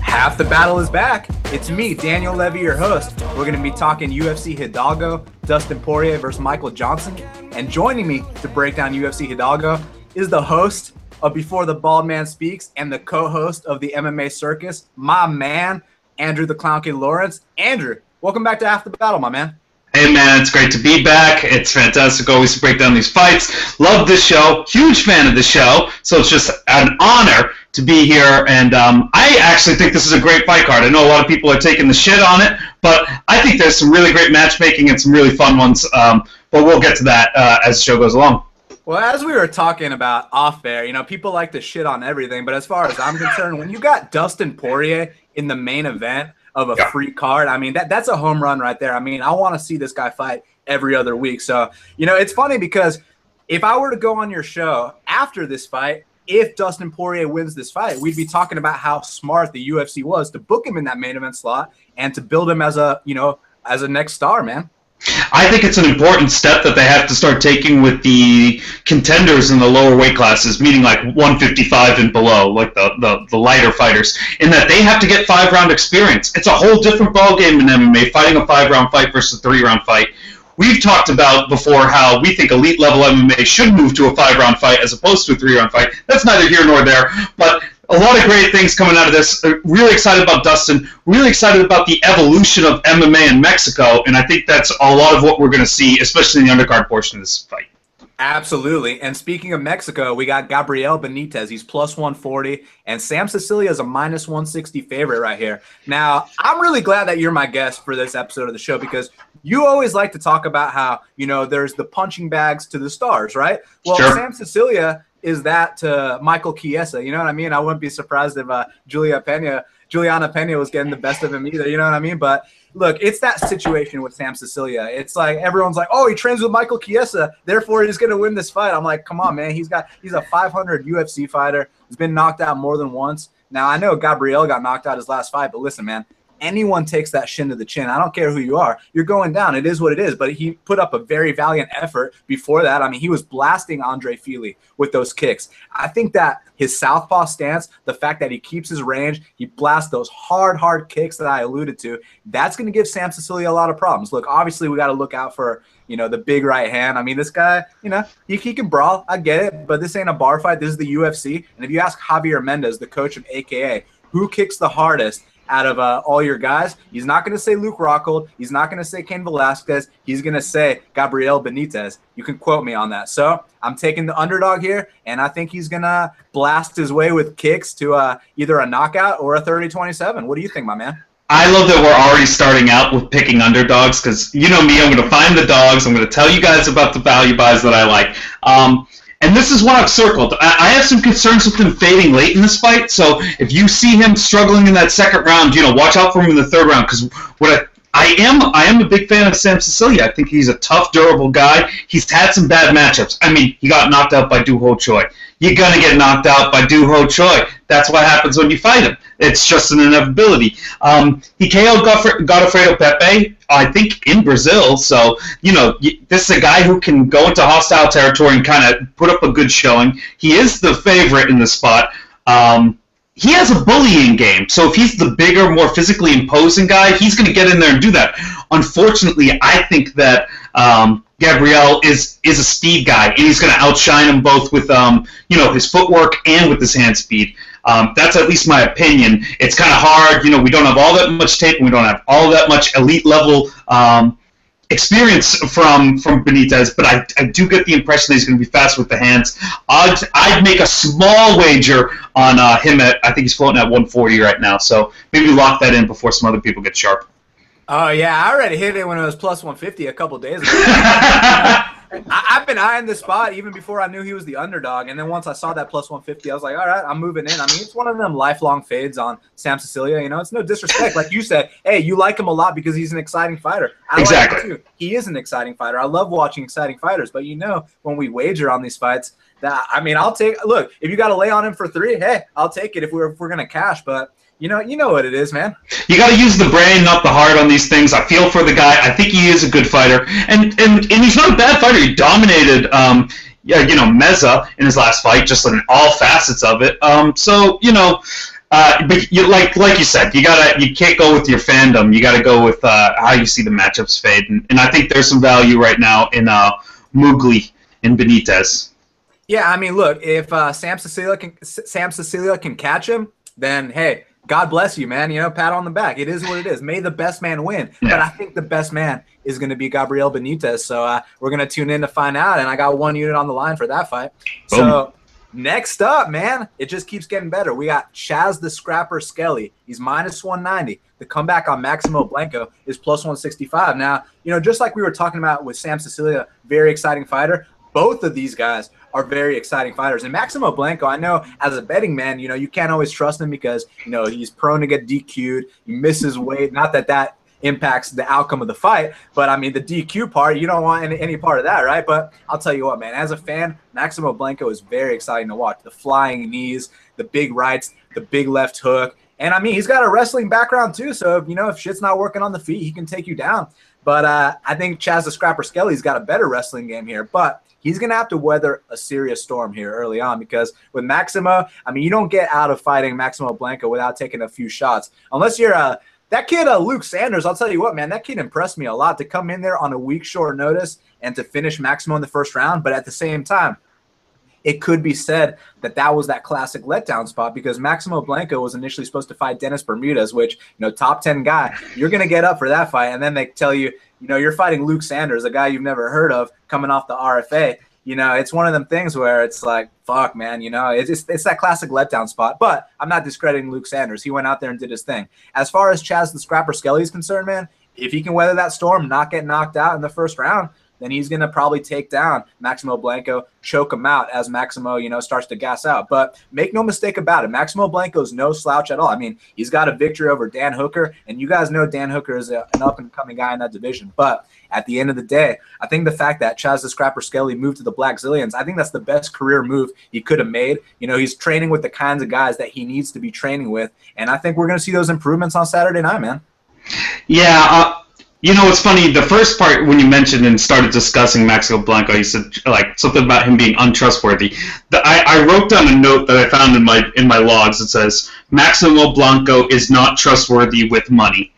Half the battle is back. It's me, Daniel Levy, your host. We're going to be talking UFC Hidalgo, Dustin Poirier versus Michael Johnson. And joining me to break down UFC Hidalgo is the host of Before the Bald Man Speaks and the co host of the MMA Circus, my man, Andrew the Clown Lawrence. Andrew, welcome back to Half the Battle, my man. Hey man, it's great to be back. It's fantastic always to break down these fights. Love this show. Huge fan of the show. So it's just an honor to be here. And um, I actually think this is a great fight card. I know a lot of people are taking the shit on it, but I think there's some really great matchmaking and some really fun ones. Um, but we'll get to that uh, as the show goes along. Well, as we were talking about off air, you know, people like to shit on everything, but as far as I'm concerned, when you got Dustin Poirier in the main event of a Yeah. free card, I mean, that that's a home run right there. I mean, I want to see this guy fight every other week. So, you know, it's funny because if I were to go on your show after this fight, if Dustin Poirier wins this fight, we'd be talking about how smart the UFC was to book him in that main event slot and to build him as a, you know, as a next star, man. I think it's an important step that they have to start taking with the contenders in the lower weight classes, meaning like 155 and below, like the, the, the lighter fighters, in that they have to get five round experience. It's a whole different ballgame in MMA, fighting a five round fight versus a three round fight. We've talked about before how we think elite level MMA should move to a five round fight as opposed to a three round fight. That's neither here nor there, but a lot of great things coming out of this. Uh, Really excited about Dustin. Really excited about the evolution of MMA in Mexico, and I think that's a lot of what we're going to see, especially in the undercard portion of this fight. Absolutely. And speaking of Mexico, we got Gabriel Benitez. He's plus 140, and Sam Sicilia is a minus 160 favorite right here. Now, I'm really glad that you're my guest for this episode of the show because you always like to talk about how, you know, there's the punching bags to the stars, right? Well, Sure. Sam Sicilia is that to Michael Chiesa. You know what I mean? I wouldn't be surprised if uh, Julia Pena, Juliana Pena was getting the best of him either. You know what I mean? But look, it's that situation with Sam Sicilia. It's like everyone's like, "Oh, he trains with Michael Chiesa, therefore he's going to win this fight." I'm like, "Come on, man! He's got he's a 500 UFC fighter. He's been knocked out more than once. Now I know Gabriel got knocked out his last fight, but listen, man." Anyone takes that shin to the chin. I don't care who you are. You're going down. It is what it is. But he put up a very valiant effort before that. I mean, he was blasting Andre Fili with those kicks. I think that his southpaw stance, the fact that he keeps his range, he blasts those hard, hard kicks that I alluded to, that's going to give Sam Sicilia a lot of problems. Look, obviously, we got to look out for, you know, the big right hand. I mean, this guy, you know, he, he can brawl. I get it, but this ain't a bar fight. This is the UFC. And if you ask Javier Mendez, the coach of AKA, who kicks the hardest out of uh, all your guys, he's not going to say Luke Rockhold. He's not going to say Cain Velasquez. He's going to say Gabriel Benitez. You can quote me on that. So I'm taking the underdog here, and I think he's going to blast his way with kicks to uh, either a knockout or a 30 27. What do you think, my man? I love that we're already starting out with picking underdogs because you know me, I'm going to find the dogs. I'm going to tell you guys about the value buys that I like. Um, and this is what I've circled. I, have some concerns with him fading late in this fight. So if you see him struggling in that second round, you know, watch out for him in the third round because what I, I am I am a big fan of Sam Sicilia. I think he's a tough, durable guy. He's had some bad matchups. I mean, he got knocked out by Doo Ho Choi. You're gonna get knocked out by Doo Ho Choi. That's what happens when you fight him. It's just an inevitability. Um, he KO'd Godofredo Pepey, I think, in Brazil. So you know, this is a guy who can go into hostile territory and kind of put up a good showing. He is the favorite in the spot. Um, he has a bullying game. So if he's the bigger, more physically imposing guy, he's going to get in there and do that. Unfortunately, I think that um, Gabriel is is a speed guy, and he's going to outshine him both with um, you know his footwork and with his hand speed. Um, that's at least my opinion. It's kind of hard. You know, we don't have all that much tape, and we don't have all that much elite level. Um, experience from from Benitez, but I, I do get the impression that he's going to be fast with the hands. I'd, I'd make a small wager on uh, him at I think he's floating at 140 right now, so maybe lock that in before some other people get sharp. Oh yeah, I already hit it when it was plus 150 a couple days ago. I, have been eyeing this spot even before I knew he was the underdog. And then once I saw that plus 150, I was like, all right, I'm moving in. I mean, it's one of them lifelong fades on Sam Sicilia. You know, it's no disrespect. Like you said, hey, you like him a lot because he's an exciting fighter. I exactly. Like he is an exciting fighter. I love watching exciting fighters. But you know, when we wager on these fights, that I mean, I'll take look if you got to lay on him for three. Hey, I'll take it if we're if we're gonna cash. But you know, you know what it is, man. You got to use the brain, not the heart, on these things. I feel for the guy. I think he is a good fighter, and and, and he's not a bad fighter. He dominated, um, yeah, you know, Meza in his last fight, just in all facets of it. Um, so you know. Uh, but you like like you said, you gotta you can't go with your fandom. You gotta go with uh, how you see the matchups fade, and, and I think there's some value right now in uh, Mugli and Benitez. Yeah, I mean, look, if uh, Sam Sicilia can Sam Sicilia can catch him, then hey, God bless you, man. You know, pat on the back. It is what it is. May the best man win. Yeah. But I think the best man is going to be Gabriel Benitez. So uh, we're going to tune in to find out. And I got one unit on the line for that fight. Boom. So next up, man, it just keeps getting better. We got Chas the Scrapper Skelly. He's minus 190. The comeback on Maximo Blanco is plus 165. Now, you know, just like we were talking about with Sam Sicilia, very exciting fighter. Both of these guys are very exciting fighters. And Maximo Blanco, I know as a betting man, you know, you can't always trust him because, you know, he's prone to get DQ'd. He misses weight. Not that that impacts the outcome of the fight. But I mean, the DQ part, you don't want any, any, part of that, right? But I'll tell you what, man, as a fan, Maximo Blanco is very exciting to watch. The flying knees, the big rights, the big left hook. And I mean, he's got a wrestling background too. So, if, you know, if shit's not working on the feet, he can take you down. But uh, I think Chas the Scrapper Skelly's got a better wrestling game here. But he's going to have to weather a serious storm here early on because with Maximo, I mean, you don't get out of fighting Maximo Blanco without taking a few shots. Unless you're a uh, that kid, uh, Luke Sanders, I'll tell you what, man, that kid impressed me a lot to come in there on a week short notice and to finish Maximo in the first round. But at the same time, it could be said that that was that classic letdown spot because Maximo Blanco was initially supposed to fight Dennis Bermudez, which, you know, top 10 guy. You're going to get up for that fight. And then they tell you, you know, you're fighting Luke Sanders, a guy you've never heard of coming off the RFA. You know, it's one of them things where it's like, fuck, man, you know, it's just, it's that classic letdown spot. But I'm not discrediting Luke Sanders. He went out there and did his thing. As far as Chas the Scrapper Skelly is concerned, man, if he can weather that storm, not get knocked out in the first round, then he's going to probably take down Maximo Blanco, choke him out as Maximo, you know, starts to gas out. But make no mistake about it, Maximo Blanco is no slouch at all. I mean, he's got a victory over Dan Hooker, and you guys know Dan Hooker is a, an up and coming guy in that division. But at the end of the day, I think the fact that Chas the Scrapper Skelly moved to the Blackzilians, I think that's the best career move he could have made. You know, he's training with the kinds of guys that he needs to be training with, and I think we're going to see those improvements on Saturday night, man. Yeah, uh, you know, it's funny. The first part when you mentioned and started discussing Maximo Blanco, you said like something about him being untrustworthy. The, I, I wrote down a note that I found in my in my logs. It says Maximo Blanco is not trustworthy with money,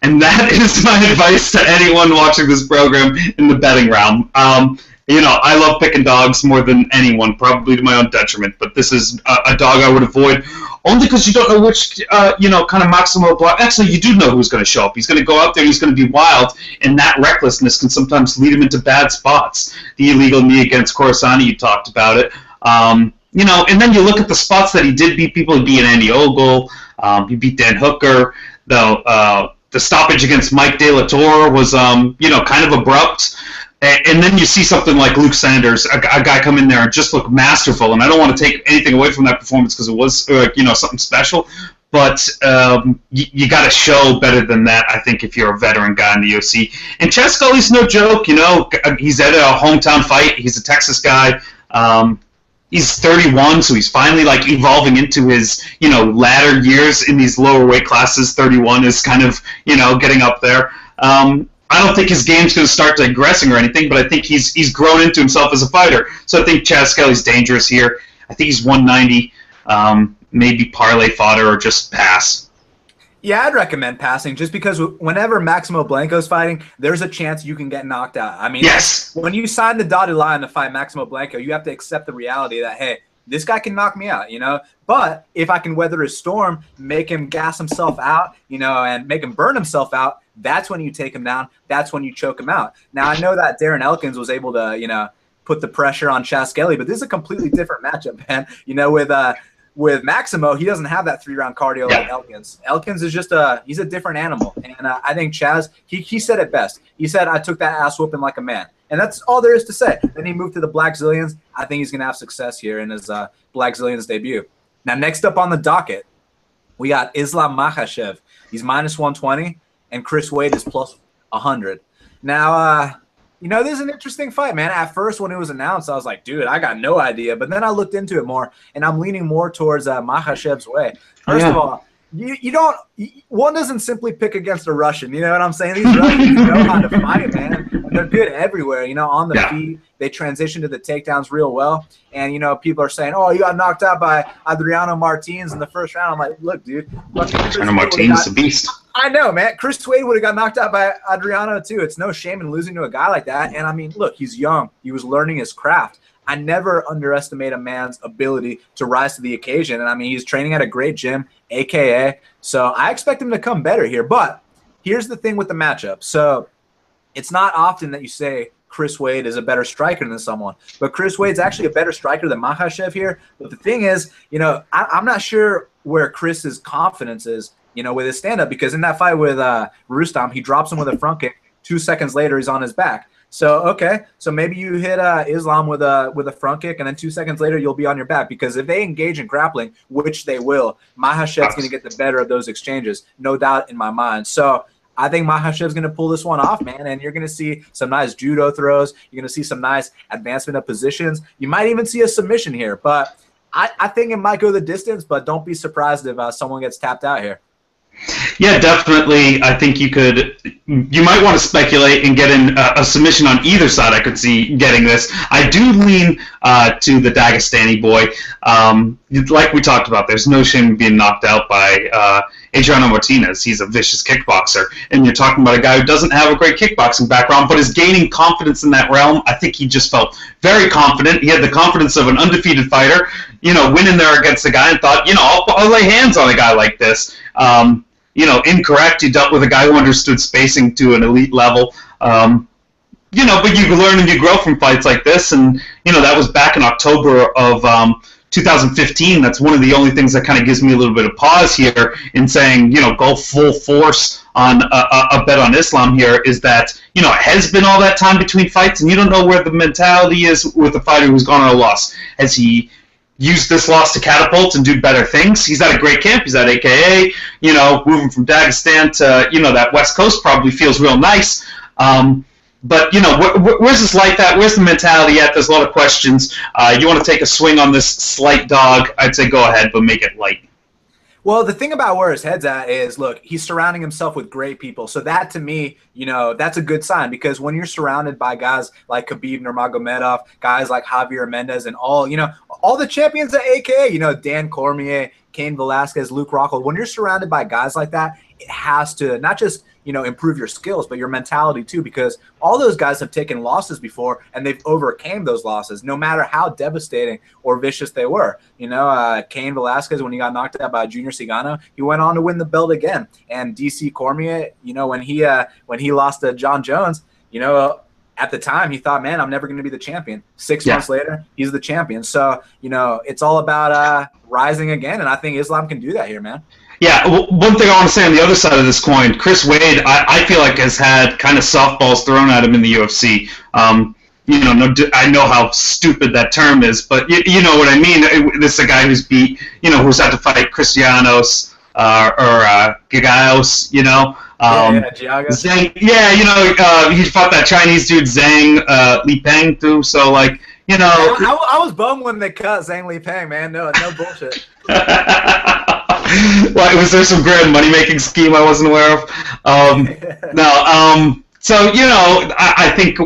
and that is my advice to anyone watching this program in the betting realm. Um, you know, I love picking dogs more than anyone, probably to my own detriment. But this is a, a dog I would avoid only because you don't know which, uh, you know, kind of Maximo block. Actually, you do know who's going to show up. He's going to go out there. He's going to be wild, and that recklessness can sometimes lead him into bad spots. The illegal knee against Corassani, you talked about it. Um, you know, and then you look at the spots that he did beat people. He beat Andy Ogle. Um, he beat Dan Hooker. Though uh, the stoppage against Mike De La Torre was, um, you know, kind of abrupt. And, then you see something like Luke Sanders, a, a, guy come in there and just look masterful. And I don't want to take anything away from that performance because it was, uh, you know, something special. But um, you, you got to show better than that, I think, if you're a veteran guy in the UFC. And Chas Skelly's no joke, you know. Uh, he's at a hometown fight. He's a Texas guy. Um, he's 31, so he's finally like evolving into his you know latter years in these lower weight classes. 31 is kind of you know getting up there. Um, I don't think his game's going to start digressing or anything, but I think he's he's grown into himself as a fighter. So I think Chad Skelly's dangerous here. I think he's 190, um, maybe parlay fodder or just pass. Yeah, I'd recommend passing just because whenever Maximo Blanco's fighting, there's a chance you can get knocked out. I mean, yes. when you sign the dotted line to fight Maximo Blanco, you have to accept the reality that hey, this guy can knock me out, you know. But if I can weather his storm, make him gas himself out, you know, and make him burn himself out, that's when you take him down. That's when you choke him out. Now I know that Darren Elkins was able to, you know, put the pressure on Chas Skelly, but this is a completely different matchup, man. You know, with uh with Maximo, he doesn't have that three round cardio yeah. like Elkins. Elkins is just a he's a different animal, and uh, I think Chas he he said it best. He said, "I took that ass whooping like a man." And that's all there is to say. Then he moved to the Blackzilians. I think he's going to have success here in his uh, Blackzilians debut. Now, next up on the docket, we got Islam Makhachev. He's minus 120, and Chris Wade is plus 100. Now, uh, you know, this is an interesting fight, man. At first, when it was announced, I was like, dude, I got no idea. But then I looked into it more, and I'm leaning more towards uh, Makhachev's way. First yeah. of all, you, you don't one doesn't simply pick against a Russian. You know what I'm saying? These Russians know how to fight, man. They're good everywhere. You know, on the yeah. feet, they transition to the takedowns real well. And you know, people are saying, "Oh, you got knocked out by Adriano Martins in the first round." I'm like, "Look, dude, Adriano Martins, the beast." I know, man. Chris Wade would have got knocked out by Adriano too. It's no shame in losing to a guy like that. And I mean, look, he's young. He was learning his craft. I never underestimate a man's ability to rise to the occasion. And I mean, he's training at a great gym, AKA. So I expect him to come better here. But here's the thing with the matchup. So it's not often that you say Chris Wade is a better striker than someone, but Chris Wade's actually a better striker than Makhachev here. But the thing is, you know, I, am not sure where Chris's confidence is, you know, with his stand up because in that fight with uh, Rustam, he drops him with a front kick. Two seconds later, he's on his back. So okay, so maybe you hit uh, Islam with a with a front kick, and then two seconds later you'll be on your back because if they engage in grappling, which they will, Makhachev's going to get the better of those exchanges, no doubt in my mind. So I think Makhachev's going to pull this one off, man, and you're going to see some nice judo throws. You're going to see some nice advancement of positions. You might even see a submission here, but I, I think it might go the distance. But don't be surprised if uh, someone gets tapped out here. Yeah, definitely. I think you could. You might want to speculate and get in a, a submission on either side. I could see getting this. I do lean uh, to the Dagestani boy. Um, like we talked about, there's no shame in being knocked out by uh, Adriano Martinez. He's a vicious kickboxer, and you're talking about a guy who doesn't have a great kickboxing background, but is gaining confidence in that realm. I think he just felt very confident. He had the confidence of an undefeated fighter. You know, winning there against a guy and thought, you know, I'll, I'll lay hands on a guy like this. Um, you know, incorrect. You dealt with a guy who understood spacing to an elite level. Um, you know, but you learn and you grow from fights like this, and you know that was back in October of um, 2015. That's one of the only things that kind of gives me a little bit of pause here in saying, you know, go full force on a, a, bet on Islam here. Is that you know it has been all that time between fights, and you don't know where the mentality is with the fighter who's gone on a loss. Has he used this loss to catapult and do better things. He's at a great camp. He's at AKA. You know, moving from Dagestan to you know that West Coast probably feels real nice. Um, but you know, wh- wh- where's this life at? Where's the mentality at? There's a lot of questions. Uh, you want to take a swing on this slight dog? I'd say go ahead, but make it light. Well, the thing about where his head's at is look, he's surrounding himself with great people. So that to me, you know, that's a good sign because when you're surrounded by guys like Khabib Nurmagomedov, guys like Javier Mendez and all, you know, all the champions at AKA, you know, Dan Cormier, Cain Velasquez, Luke Rockhold, when you're surrounded by guys like that, it has to not just you know improve your skills but your mentality too because all those guys have taken losses before and they've overcame those losses no matter how devastating or vicious they were. You know uh, Cain Velasquez when he got knocked out by Junior Cigano he went on to win the belt again. And DC Cormier you know when he uh, when he lost to John Jones you know at the time he thought man i'm never going to be the champion. Six yeah. months later he's the champion. So you know it's all about uh, rising again and i think islam can do that here man yeah, one thing I want to say on the other side of this coin, Chris Wade, I, I feel like has had kind of softballs thrown at him in the UFC. Um, you know, no, I know how stupid that term is, but you, you know what I mean. This is a guy who's beat, you know, who's had to fight Cristianos uh, or uh, Gigaos, you know. Um, yeah, yeah, Zhang, yeah, you know, uh, he fought that Chinese dude Zhang uh, Li Peng too. So like, you know, I, I, I was bummed when they cut Zhang Li Peng, man. No, no bullshit. Why was there some grand money making scheme I wasn't aware of? Um, no. Um, so you know, I, I, think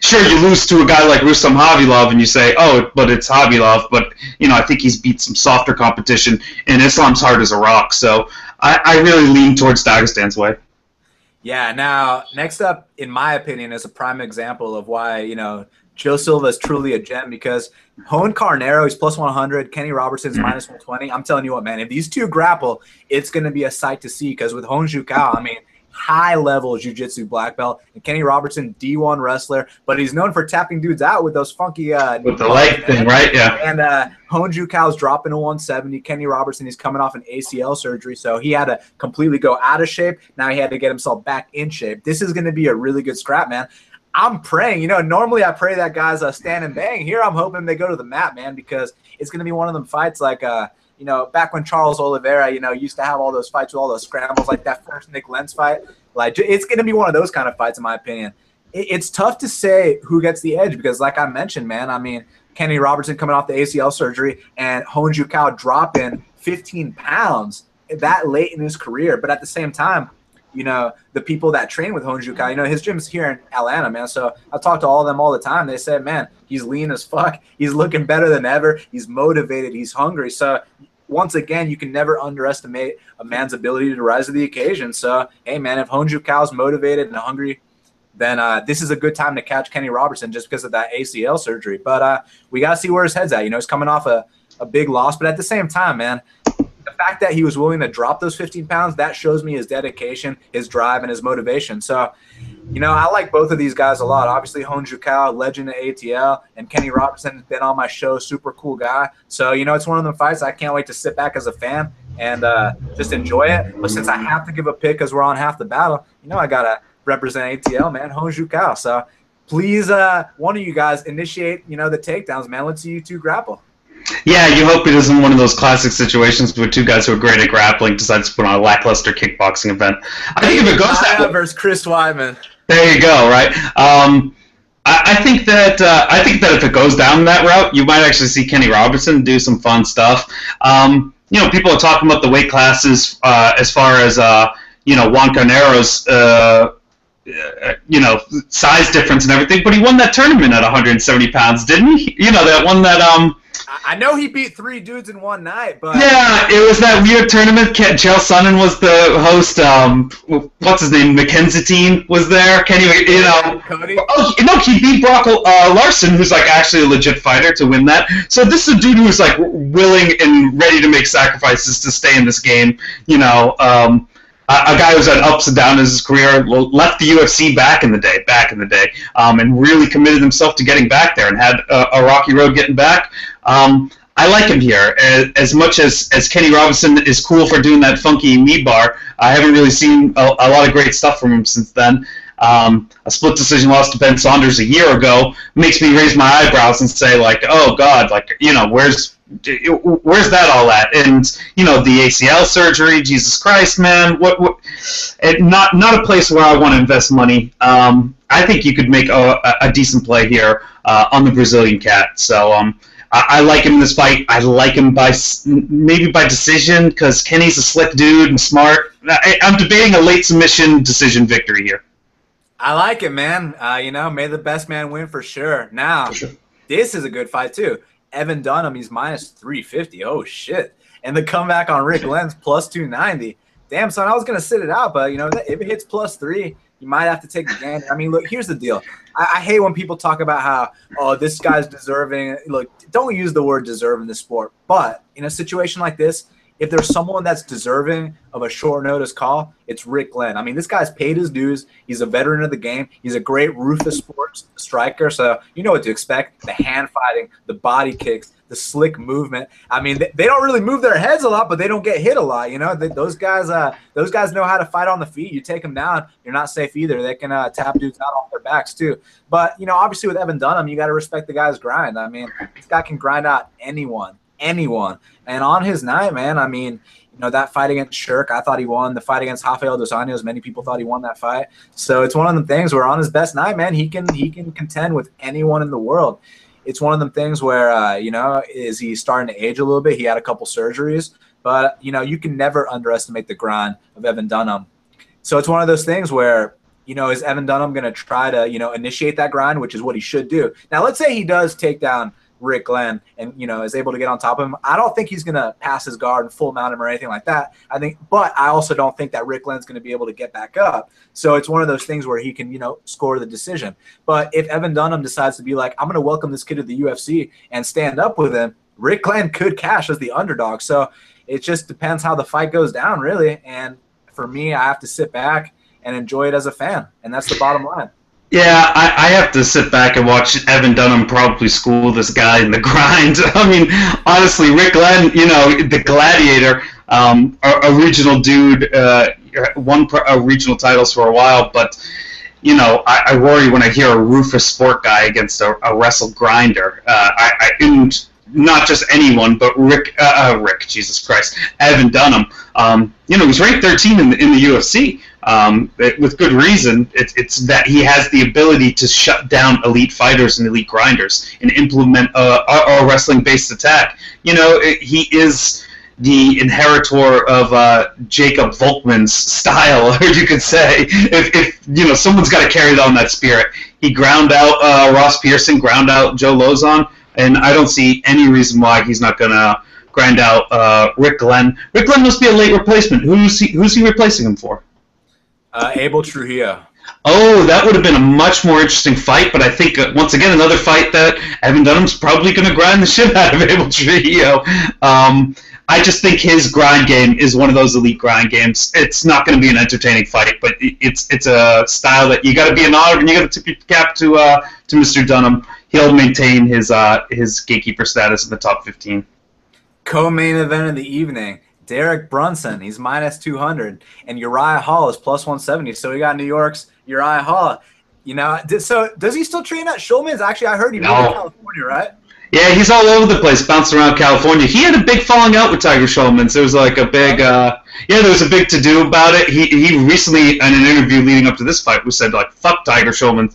sure you lose to a guy like Rustam Khabilov and you say, oh, but it's Khabilov. But you know, I think he's beat some softer competition, and Islam's hard as a rock. So I, I really lean towards Dagestan's way. Yeah. Now, next up, in my opinion, is a prime example of why you know Joe Silva is truly a gem because Roan Carneiro is plus 100. Kenny Robertson's minus 120. I'm telling you what, man, if these two grapple, it's going to be a sight to see because with Roan Jucão, I mean, high level jiu-jitsu black belt and Kenny Robertson D1 wrestler but he's known for tapping dudes out with those funky uh with the leg thing right? Yeah. and uh Roan Jucão's dropping to 170 Kenny Robertson he's coming off an ACL surgery so he had to completely go out of shape. Now he had to get himself back in shape. This is going to be a really good scrap man I'm praying. You know, normally I pray that guys uh, stand and bang. Here I'm hoping they go to the mat, man, because it's going to be one of them fights like, uh, you know, back when Charles Oliveira, you know, used to have all those fights with all those scrambles, like that first Nik Lentz fight. Like, it's going to be one of those kind of fights, in my opinion. It, it's tough to say who gets the edge because, like I mentioned, man, I mean, Kenny Robertson coming off the ACL surgery and Hon Ju Kao dropping 15 pounds that late in his career. But at the same time, you know, the people that train with Hon Ju you know, his gym's here in Atlanta, man. So I talk to all of them all the time. They say, man, he's lean as fuck. He's looking better than ever. He's motivated. He's hungry. So once again, you can never underestimate a man's ability to rise to the occasion. So, hey, man, if Hon Ju motivated and hungry, then uh, this is a good time to catch Kenny Robertson just because of that ACL surgery. But uh, we got to see where his head's at. You know, he's coming off a, a big loss, but at the same time, man, fact that he was willing to drop those 15 pounds, that shows me his dedication, his drive, and his motivation. So, you know, I like both of these guys a lot. Obviously, Hon Ju Kao, legend at ATL, and Kenny Robertson has been on my show, super cool guy. So, you know, it's one of the fights I can't wait to sit back as a fan and uh, just enjoy it. But since I have to give a pick because we're on half the battle, you know, I got to represent ATL, man, Hon Ju Kao. So please, uh, one of you guys initiate, you know, the takedowns, man. Let's see you two grapple. Yeah, you hope it isn't one of those classic situations where two guys who are great at grappling decide to put on a lackluster kickboxing event. I think if it goes that way, versus Chris Weidman. There you go. Right. Um, I, I think that uh, I think that if it goes down that route, you might actually see Kenny Robertson do some fun stuff. Um, you know, people are talking about the weight classes uh, as far as uh, you know Roan Carneiro's uh, uh, you know, size difference and everything, but he won that tournament at 170 pounds, didn't he? You know, that one that um. I know he beat three dudes in one night, but yeah, it was that weird tournament. Chael Sonnen was the host. Um, what's his name? Mackenzie Teen was there. Kenny, you you know, Cody. Oh no, he beat Brock uh, Larson, who's like actually a legit fighter, to win that. So this is a dude who's like willing and ready to make sacrifices to stay in this game. You know, um, a guy who's had ups and downs in his career, left the UFC back in the day, back in the day, um, and really committed himself to getting back there and had a, a rocky road getting back. Um, I like him here as, as, much as, as Kenny Robinson is cool for doing that funky knee bar. I haven't really seen a, a lot of great stuff from him since then. Um, a split decision loss to Ben Saunders a year ago makes me raise my eyebrows and say like, oh God, like you know, where's where's that all at? And you know, the ACL surgery, Jesus Christ, man, what? what not not a place where I want to invest money. Um, I think you could make a, a decent play here uh, on the Brazilian cat. So um, I, I, like him in this fight. I like him by maybe by decision because Kenny's a slick dude and smart. I, I'm debating a late submission decision victory here. I like it, man. Uh, you know, may the best man win for sure. Now, for sure. this is a good fight too. Evan Dunham, he's minus 350. Oh, shit. And the comeback on Rick Glenn, plus 290. Damn, son, I was going to sit it out, but, you know, if it hits plus three, you might have to take the game. I mean, look, here's the deal. I, I, hate when people talk about how, oh, this guy's deserving. Look, don't use the word deserve in this sport. But in a situation like this, if there's someone that's deserving of a short notice call, it's Rick Glenn. I mean, this guy's paid his dues. He's a veteran of the game. He's a great Rufus Sports striker. So you know what to expect the hand fighting, the body kicks, the slick movement. I mean, they, they don't really move their heads a lot, but they don't get hit a lot. You know, they, those guys, uh, those guys know how to fight on the feet. You take them down, you're not safe either. They can uh, tap dudes out off their backs too. But you know, obviously with Evan Dunham, you got to respect the guy's grind. I mean, this guy can grind out anyone anyone. And on his night, man, I mean, you know, that fight against Shirk, I thought he won. The fight against Rafael dos Anjos, many people thought he won that fight. So it's one of the things where on his best night, man, he can he can contend with anyone in the world. It's one of them things where uh, you know, is he starting to age a little bit? He had a couple surgeries, but you know, you can never underestimate the grind of Evan Dunham. So it's one of those things where you know, is Evan Dunham going to try to, you know, initiate that grind, which is what he should do. Now, let's say he does take down Rick Glenn and you know is able to get on top of him. I don't think he's going to pass his guard and full mount him or anything like that. I think, but I also don't think that Rick Glenn's going to be able to get back up. So it's one of those things where he can you know score the decision. But if Evan Dunham decides to be like, I'm going to welcome this kid to the UFC and stand up with him, Rick Glenn could cash as the underdog. So it just depends how the fight goes down, really. And for me, I have to sit back and enjoy it as a fan, and that's the bottom line. Yeah, I, I, have to sit back and watch Evan Dunham probably school this guy in the grind. I mean, honestly, Rick Glenn, you know, the Gladiator, um, a, regional dude, uh, won regional titles for a while, but you know, I, I, worry when I hear a Rufus Sport guy against a, a Wrestle Grinder. Uh, I, I not just anyone, but Rick, uh, uh Rick, Jesus Christ, Evan Dunham. Um, you know, he's ranked 13 in the, in the UFC um, it, with good reason. It, it's that he has the ability to shut down elite fighters and elite grinders and implement a, a wrestling-based attack. You know, it, he is the inheritor of uh, Jacob Volkmann's style, or you could say, if, if you know someone's got to carry on that spirit. He ground out uh, Ross Pearson, ground out Joe Lauzon, and I don't see any reason why he's not gonna grind out uh, Rick Glenn. Rick Glenn must be a late replacement. Who's he? Who's he replacing him for? Uh, Abel Trujillo. Oh, that would have been a much more interesting fight, but I think uh, once again another fight that Evan Dunham's probably going to grind the shit out of Abel Trujillo. Um, I just think his grind game is one of those elite grind games. It's not going to be an entertaining fight, but it's it's a style that you got to be an honor and you got to tip your cap to uh, to Mr. Dunham. He'll maintain his uh, his gatekeeper status in the top fifteen. Co-main event of the evening: Derek Brunson. He's minus two hundred, and Uriah Hall is plus one seventy. So we got New York's Uriah Hall. You know, so does he still train at Schulmann's? Actually, I heard he moved no. to California, right? Yeah, he's all over the place, bouncing around California. He had a big falling out with Tiger Schulmann. So it was like a big, uh, yeah, there was a big to do about it. He he recently, in an interview leading up to this fight, was said like "fuck Tiger Schulmann,"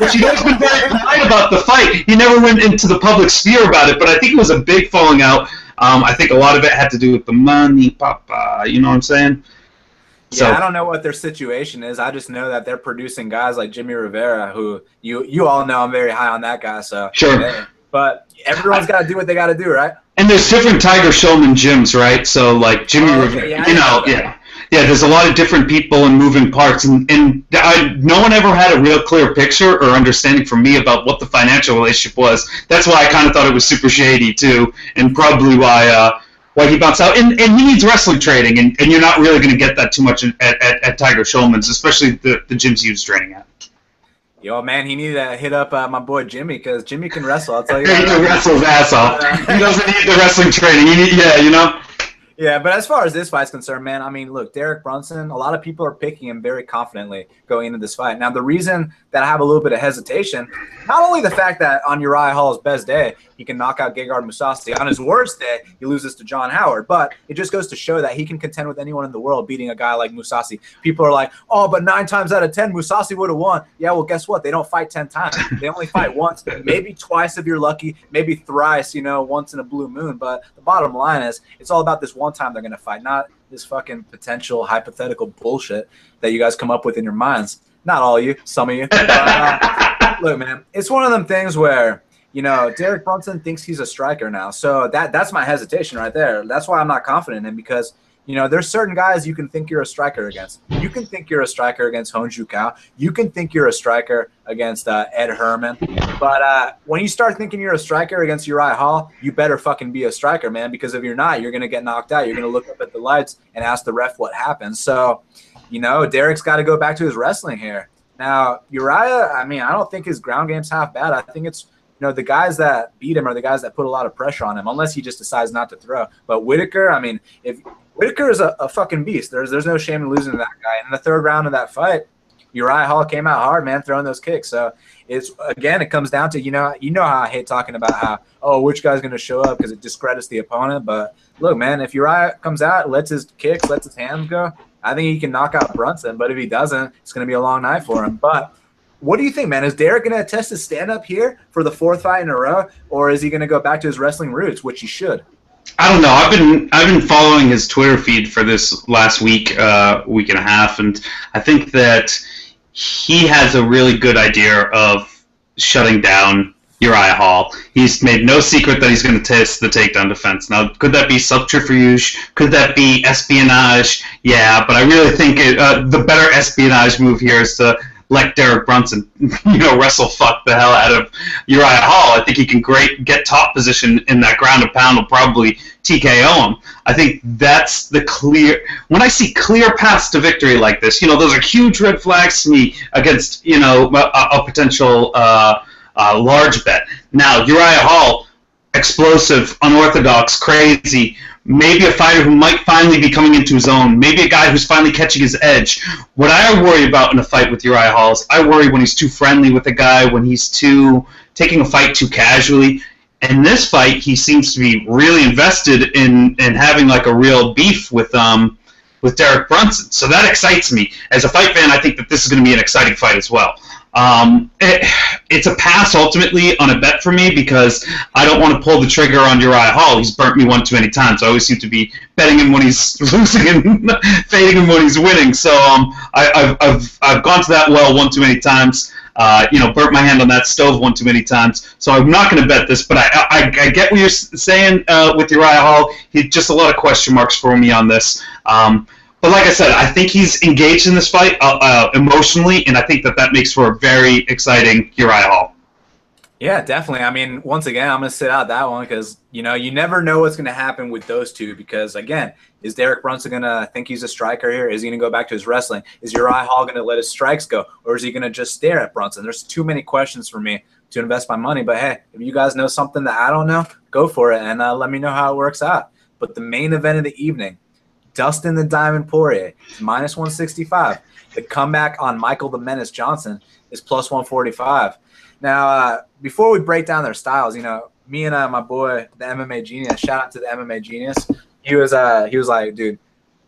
which he has been very quiet about the fight. He never went into the public sphere about it, but I think it was a big falling out. Um, I think a lot of it had to do with the money, papa. You know what I'm saying? So, yeah, I don't know what their situation is. I just know that they're producing guys like Jimmy Rivera, who you you all know I'm very high on that guy. So sure. But everyone's got to do what they got to do, right? And there's different Tiger Schulmann gyms, right? So like Jimmy, oh, okay. yeah, you know, yeah, yeah. There's a lot of different people and moving parts, and and I, no one ever had a real clear picture or understanding from me about what the financial relationship was. That's why I kind of thought it was super shady too, and probably why. Uh, why he bounced out, and, and he needs wrestling training, and, and you're not really going to get that too much at, at, at Tiger Schulmann's, especially the, the gyms he was training at. Yo, man, he needed to hit up uh, my boy Jimmy because Jimmy can wrestle. I'll tell you. he can wrestle his ass off. he doesn't need the wrestling training. He need, yeah, you know. Yeah, but as far as this fight's concerned, man, I mean, look, Derek Brunson, a lot of people are picking him very confidently going into this fight. Now, the reason that I have a little bit of hesitation, not only the fact that on Uriah Hall's best day, he can knock out Gegard Mousasi. On his worst day, he loses to John Howard. But it just goes to show that he can contend with anyone in the world beating a guy like Mousasi. People are like, oh, but nine times out of 10, Mousasi would have won. Yeah, well, guess what? They don't fight 10 times. They only fight once, maybe twice if you're lucky, maybe thrice, you know, once in a blue moon. But the bottom line is, it's all about this one time they're going to fight, not this fucking potential hypothetical bullshit that you guys come up with in your minds. Not all of you, some of you. But, uh, look, man, it's one of them things where you know, Derek Brunson thinks he's a striker now. So that that's my hesitation right there. That's why I'm not confident in him because you know, there's certain guys you can think you're a striker against. You can think you're a striker against Honju Kao. You can think you're a striker against uh, Ed Herman. But uh, when you start thinking you're a striker against Uriah Hall, you better fucking be a striker, man. Because if you're not, you're gonna get knocked out. You're gonna look up at the lights and ask the ref what happened. So, you know, Derek's got to go back to his wrestling here. Now, Uriah, I mean, I don't think his ground game's half bad. I think it's you know, the guys that beat him are the guys that put a lot of pressure on him, unless he just decides not to throw. But Whittaker, I mean, if Whittaker is a, a fucking beast, there's there's no shame in losing to that guy. And in the third round of that fight, Uriah Hall came out hard, man, throwing those kicks. So it's again, it comes down to you know, you know how I hate talking about how oh which guy's going to show up because it discredits the opponent. But look, man, if Uriah comes out, lets his kicks, lets his hands go, I think he can knock out Brunson. But if he doesn't, it's going to be a long night for him. But what do you think, man? Is Derek going to test his stand up here for the fourth fight in a row, or is he going to go back to his wrestling roots, which he should? I don't know. I've been I've been following his Twitter feed for this last week, uh, week and a half, and I think that he has a really good idea of shutting down Uriah Hall. He's made no secret that he's going to test the takedown defense. Now, could that be subterfuge? Could that be espionage? Yeah, but I really think it, uh, the better espionage move here is to let Derek Brunson, you know, wrestle fuck the hell out of Uriah Hall. I think he can great get top position in that ground and pound will probably TKO him. I think that's the clear. When I see clear paths to victory like this, you know, those are huge red flags to me against you know a, a potential uh, uh, large bet. Now Uriah Hall. Explosive, unorthodox, crazy, maybe a fighter who might finally be coming into his own, maybe a guy who's finally catching his edge. What I worry about in a fight with Uriah Hall is I worry when he's too friendly with a guy, when he's too taking a fight too casually. In this fight, he seems to be really invested in in having like a real beef with um with Derek Brunson. So that excites me. As a fight fan, I think that this is going to be an exciting fight as well. Um, it, it's a pass ultimately on a bet for me because I don't want to pull the trigger on Uriah Hall. He's burnt me one too many times. I always seem to be betting him when he's losing and fading him when he's winning. So um, I, have I've, I've gone to that well one too many times. Uh, you know, burnt my hand on that stove one too many times. So I'm not going to bet this, but I, I, I, get what you're saying uh, with Uriah Hall. He just a lot of question marks for me on this. Um, but like I said, I think he's engaged in this fight uh, uh, emotionally, and I think that that makes for a very exciting Uriah Hall. Yeah, definitely. I mean, once again, I'm going to sit out that one because you know you never know what's going to happen with those two. Because again, is Derek Brunson going to think he's a striker here? Is he going to go back to his wrestling? Is Uriah Hall going to let his strikes go, or is he going to just stare at Brunson? There's too many questions for me to invest my money. But hey, if you guys know something that I don't know, go for it and uh, let me know how it works out. But the main event of the evening Dustin the Diamond Poirier is minus 165. The comeback on Michael the Menace Johnson is plus 145. Now, uh, before we break down their styles, you know, me and uh, my boy, the MMA Genius, shout out to the MMA Genius. He was uh, he was like, dude,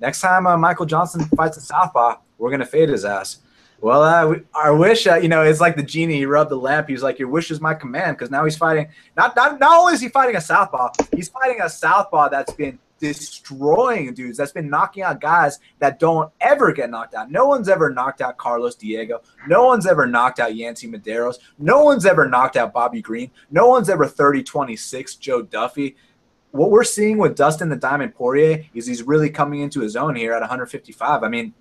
next time uh, Michael Johnson fights a southpaw, we're gonna fade his ass. Well, uh, our wish, uh, you know, it's like the genie. He rubbed the lamp. He was like, "Your wish is my command." Because now he's fighting. Not, not not only is he fighting a southpaw, he's fighting a southpaw that's been destroying dudes. That's been knocking out guys that don't ever get knocked out. No one's ever knocked out Carlos Diego. No one's ever knocked out Yancy Medeiros. No one's ever knocked out Bobby Green. No one's ever 30 26 Joe Duffy. What we're seeing with Dustin the Diamond Poirier is he's really coming into his own here at 155. I mean,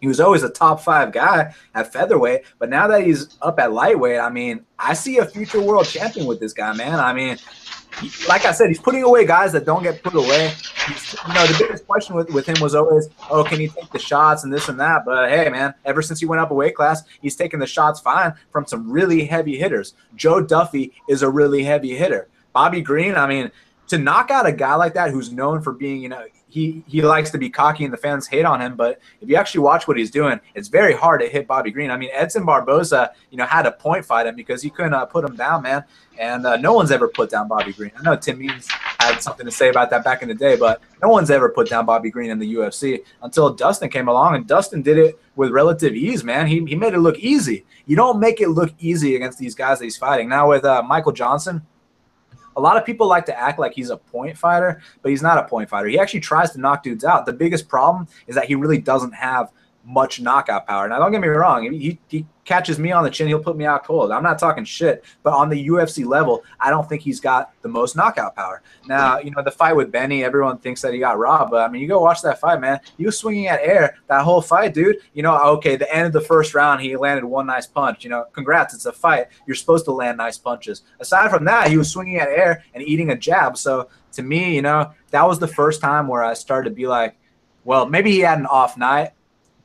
he was always a top five guy at featherweight, but now that he's up at lightweight, I mean, I see a future world champion with this guy, man. I mean, like I said, he's putting away guys that don't get put away. He's, you know, the biggest question with, with him was always, oh, can he take the shots and this and that? But hey, man, ever since he went up a weight class, he's taken the shots fine from some really heavy hitters. Joe Duffy is a really heavy hitter. Bobby Green, I mean, to knock out a guy like that who's known for being, you know, he he likes to be cocky and the fans hate on him. But if you actually watch what he's doing, it's very hard to hit Bobby Green. I mean, Edson Barboza, you know, had to point fight him because he couldn't uh, put him down, man. And uh, no one's ever put down Bobby Green. I know Tim Means had something to say about that back in the day, but no one's ever put down Bobby Green in the UFC until Dustin came along, and Dustin did it with relative ease, man. He, he made it look easy. You don't make it look easy against these guys that he's fighting. Now with uh, Michael Johnson, a lot of people like to act like he's a point fighter, but he's not a point fighter. He actually tries to knock dudes out. The biggest problem is that he really doesn't have much knockout power. Now, don't get me wrong. He, he catches me on the chin, he'll put me out cold. I'm not talking shit, but on the UFC level, I don't think he's got the most knockout power. Now, you know, the fight with Benny, everyone thinks that he got robbed, but I mean, you go watch that fight, man. He was swinging at air that whole fight, dude. You know, okay, the end of the first round, he landed one nice punch. You know, congrats, it's a fight. You're supposed to land nice punches. Aside from that, he was swinging at air and eating a jab. So to me, you know, that was the first time where I started to be like, well, maybe he had an off night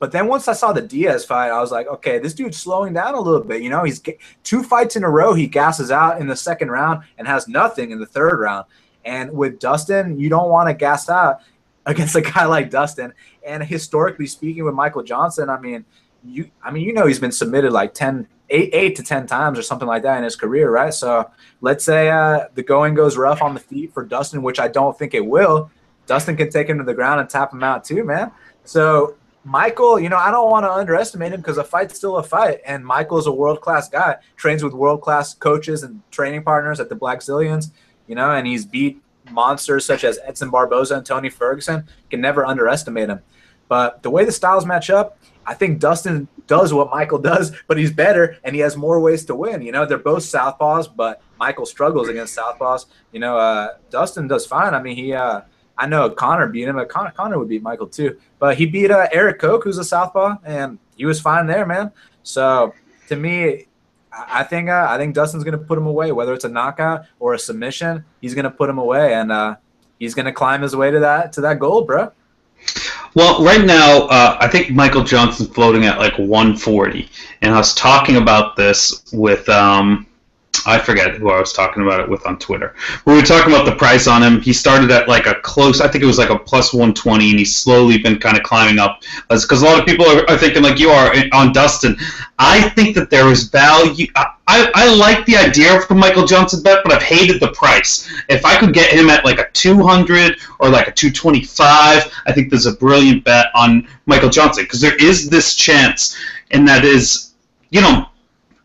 but then once I saw the Diaz fight, I was like, okay, this dude's slowing down a little bit. You know, he's two fights in a row. He gasses out in the second round and has nothing in the third round. And with Dustin, you don't want to gas out against a guy like Dustin. And historically speaking, with Michael Johnson, I mean, you, I mean, you know, he's been submitted like 10, eight, eight to 10 times or something like that in his career, right? So let's say uh, the going goes rough on the feet for Dustin, which I don't think it will. Dustin can take him to the ground and tap him out too, man. So Michael, you know, I don't want to underestimate him because a fight's still a fight. And Michael's a world class guy, trains with world class coaches and training partners at the Blackzilians, you know, and he's beat monsters such as Edson Barboza and Tony Ferguson. Can never underestimate him. But the way the styles match up, I think Dustin does what Michael does, but he's better and he has more ways to win. You know, they're both southpaws, but Michael struggles against southpaws. You know, uh, Dustin does fine. I mean, he uh, I know Conor beat him. But Conor, Conor would beat Michael too, but he beat uh, Erik Koch, who's a southpaw, and he was fine there, man. So to me, I think uh, I think Dustin's going to put him away, whether it's a knockout or a submission. He's going to put him away, and uh, he's going to climb his way to that to that goal, bro. Well, right now, uh, I think Michael Johnson's floating at like 140, and I was talking about this with um, I forget who I was talking about it with on Twitter. We were talking about the price on him. He started at like a close, I think it was like a plus 120, and he's slowly been kind of climbing up. Because a lot of people are, are, thinking, like you are, eh, on Dustin. I think that there is value. I, I, I like the idea of the Michael Johnson bet, but I've hated the price. If I could get him at like a 200 or like a 225, I think there's a brilliant bet on Michael Johnson. Because there is this chance, and that is, you know,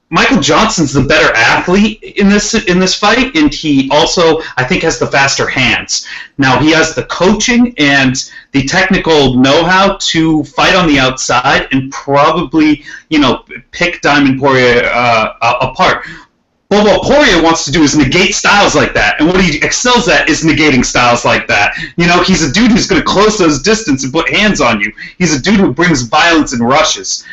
Michael Johnson's the better athlete in this in this fight, and he also I think has the faster hands. Now he has the coaching and the technical know-how to fight on the outside and probably you know pick Diamond Poirier uh, apart. But what Poirier wants to do is negate styles like that, and what he excels at is negating styles like that. You know, he's a dude who's going to close those distance and put hands on you. He's a dude who brings violence and rushes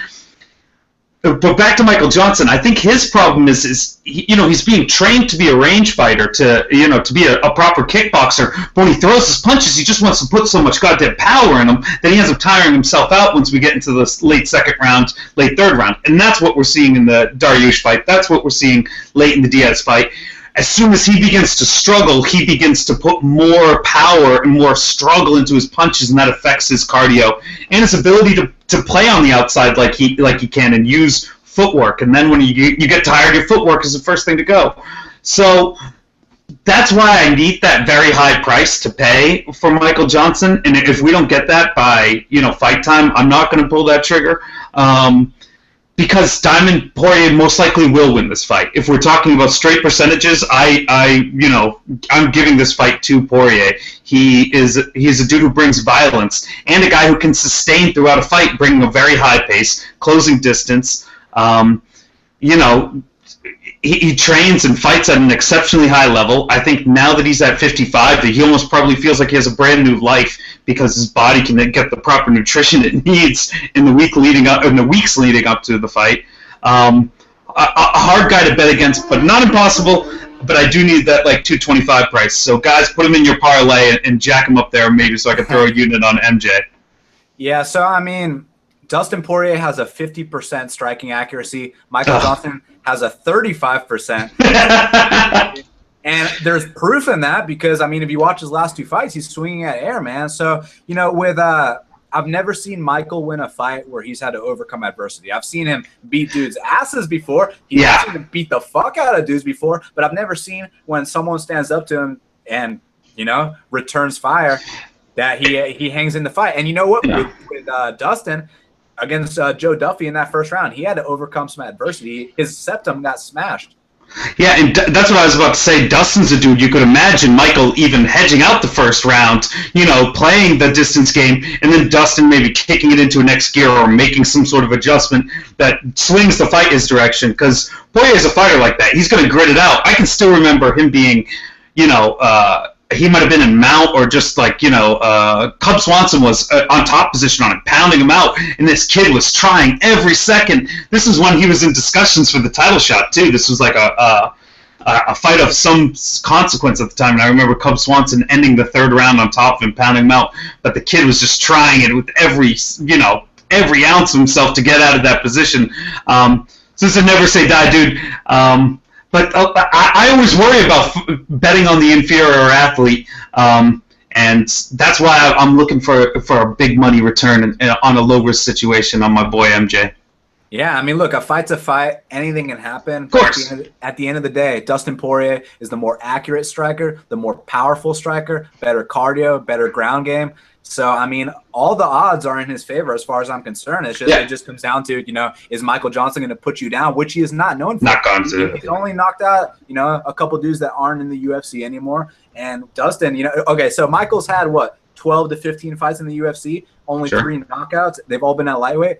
but back to Michael Johnson, I think his problem is is he, you know he's being trained to be a range fighter, to you know to be a, a, proper kickboxer. But when he throws his punches, he just wants to put so much goddamn power in them that he ends up tiring himself out once we get into the late second round, late third round, and that's what we're seeing in the Dariush fight. That's what we're seeing late in the Diaz fight as soon as he begins to struggle, he begins to put more power and more struggle into his punches, and that affects his cardio and his ability to, to play on the outside like he like he can and use footwork. And then when you you get tired, your footwork is the first thing to go. So that's why I need that very high price to pay for Michael Johnson. And if we don't get that by you know fight time, I'm not going to pull that trigger. Um, because Diamond Poirier most likely will win this fight. If we're talking about straight percentages, I, I, you know, I'm giving this fight to Poirier. He is he's a dude who brings violence and a guy who can sustain throughout a fight, bringing a very high pace, closing distance. Um, you know, he, he, trains and fights at an exceptionally high level. I think now that he's at 55, that he almost probably feels like he has a brand new life because his body can get the proper nutrition it needs in the week leading up, in the weeks leading up to the fight. Um, a, a hard guy to bet against, but not impossible. But I do need that like 225 price. So guys, put him in your parlay and, and jack him up there maybe so I can throw a unit on MJ. Yeah. So I mean, Dustin Poirier has a 50% striking accuracy. Michael Johnson has a 35%. and there's proof in that because, I mean, if you watch his last two fights, he's swinging at air, man. So, you know, with, uh, I've never seen Michael win a fight where he's had to overcome adversity. I've seen him beat dudes' asses before. He's yeah. seen him beat the fuck out of dudes before, but I've never seen when someone stands up to him and, you know, returns fire that he he hangs in the fight. And you know what? Yeah. With, with uh, Dustin, against uh, Joe Duffy in that first round. He had to overcome some adversity. His septum got smashed. Yeah, and that's what I was about to say. Dustin's a dude you could imagine Michael even hedging out the first round, you know, playing the distance game, and then Dustin maybe kicking it into a next gear or making some sort of adjustment that swings the fight his direction. Because Poirier is a fighter like that. He's going to grit it out. I can still remember him being, you know, uh, he might have been in mount or just like you know uh, Cub Swanson was uh, on top position on him, pounding him out, and this kid was trying every second. This is when he was in discussions for the title shot too. This was like a. a a fight of some consequence at the time, and I remember Cub Swanson ending the third round on top of him, pounding him out. But the kid was just trying it with every, you know, every ounce of himself to get out of that position. Um, since I never say die, dude. Um, but uh, I, I, always worry about f- betting on the inferior athlete, um, and that's why I'm looking for for a big money return in, in, on a low risk situation on my boy MJ. Yeah, I mean, look, a fight's a fight. Anything can happen. Of course. At the, of, at the end of the day, Dustin Poirier is the more accurate striker, the more powerful striker, better cardio, better ground game. So I mean, all the odds are in his favor as far as I'm concerned. It's just yeah. it just comes down to you know is Michael Johnson going to put you down, which he is not known for. Not going to. He's only knocked out you know a couple dudes that aren't in the UFC anymore. And Dustin, you know, okay, so Michael's had what 12 to 15 fights in the UFC, only sure. three knockouts. They've all been at lightweight.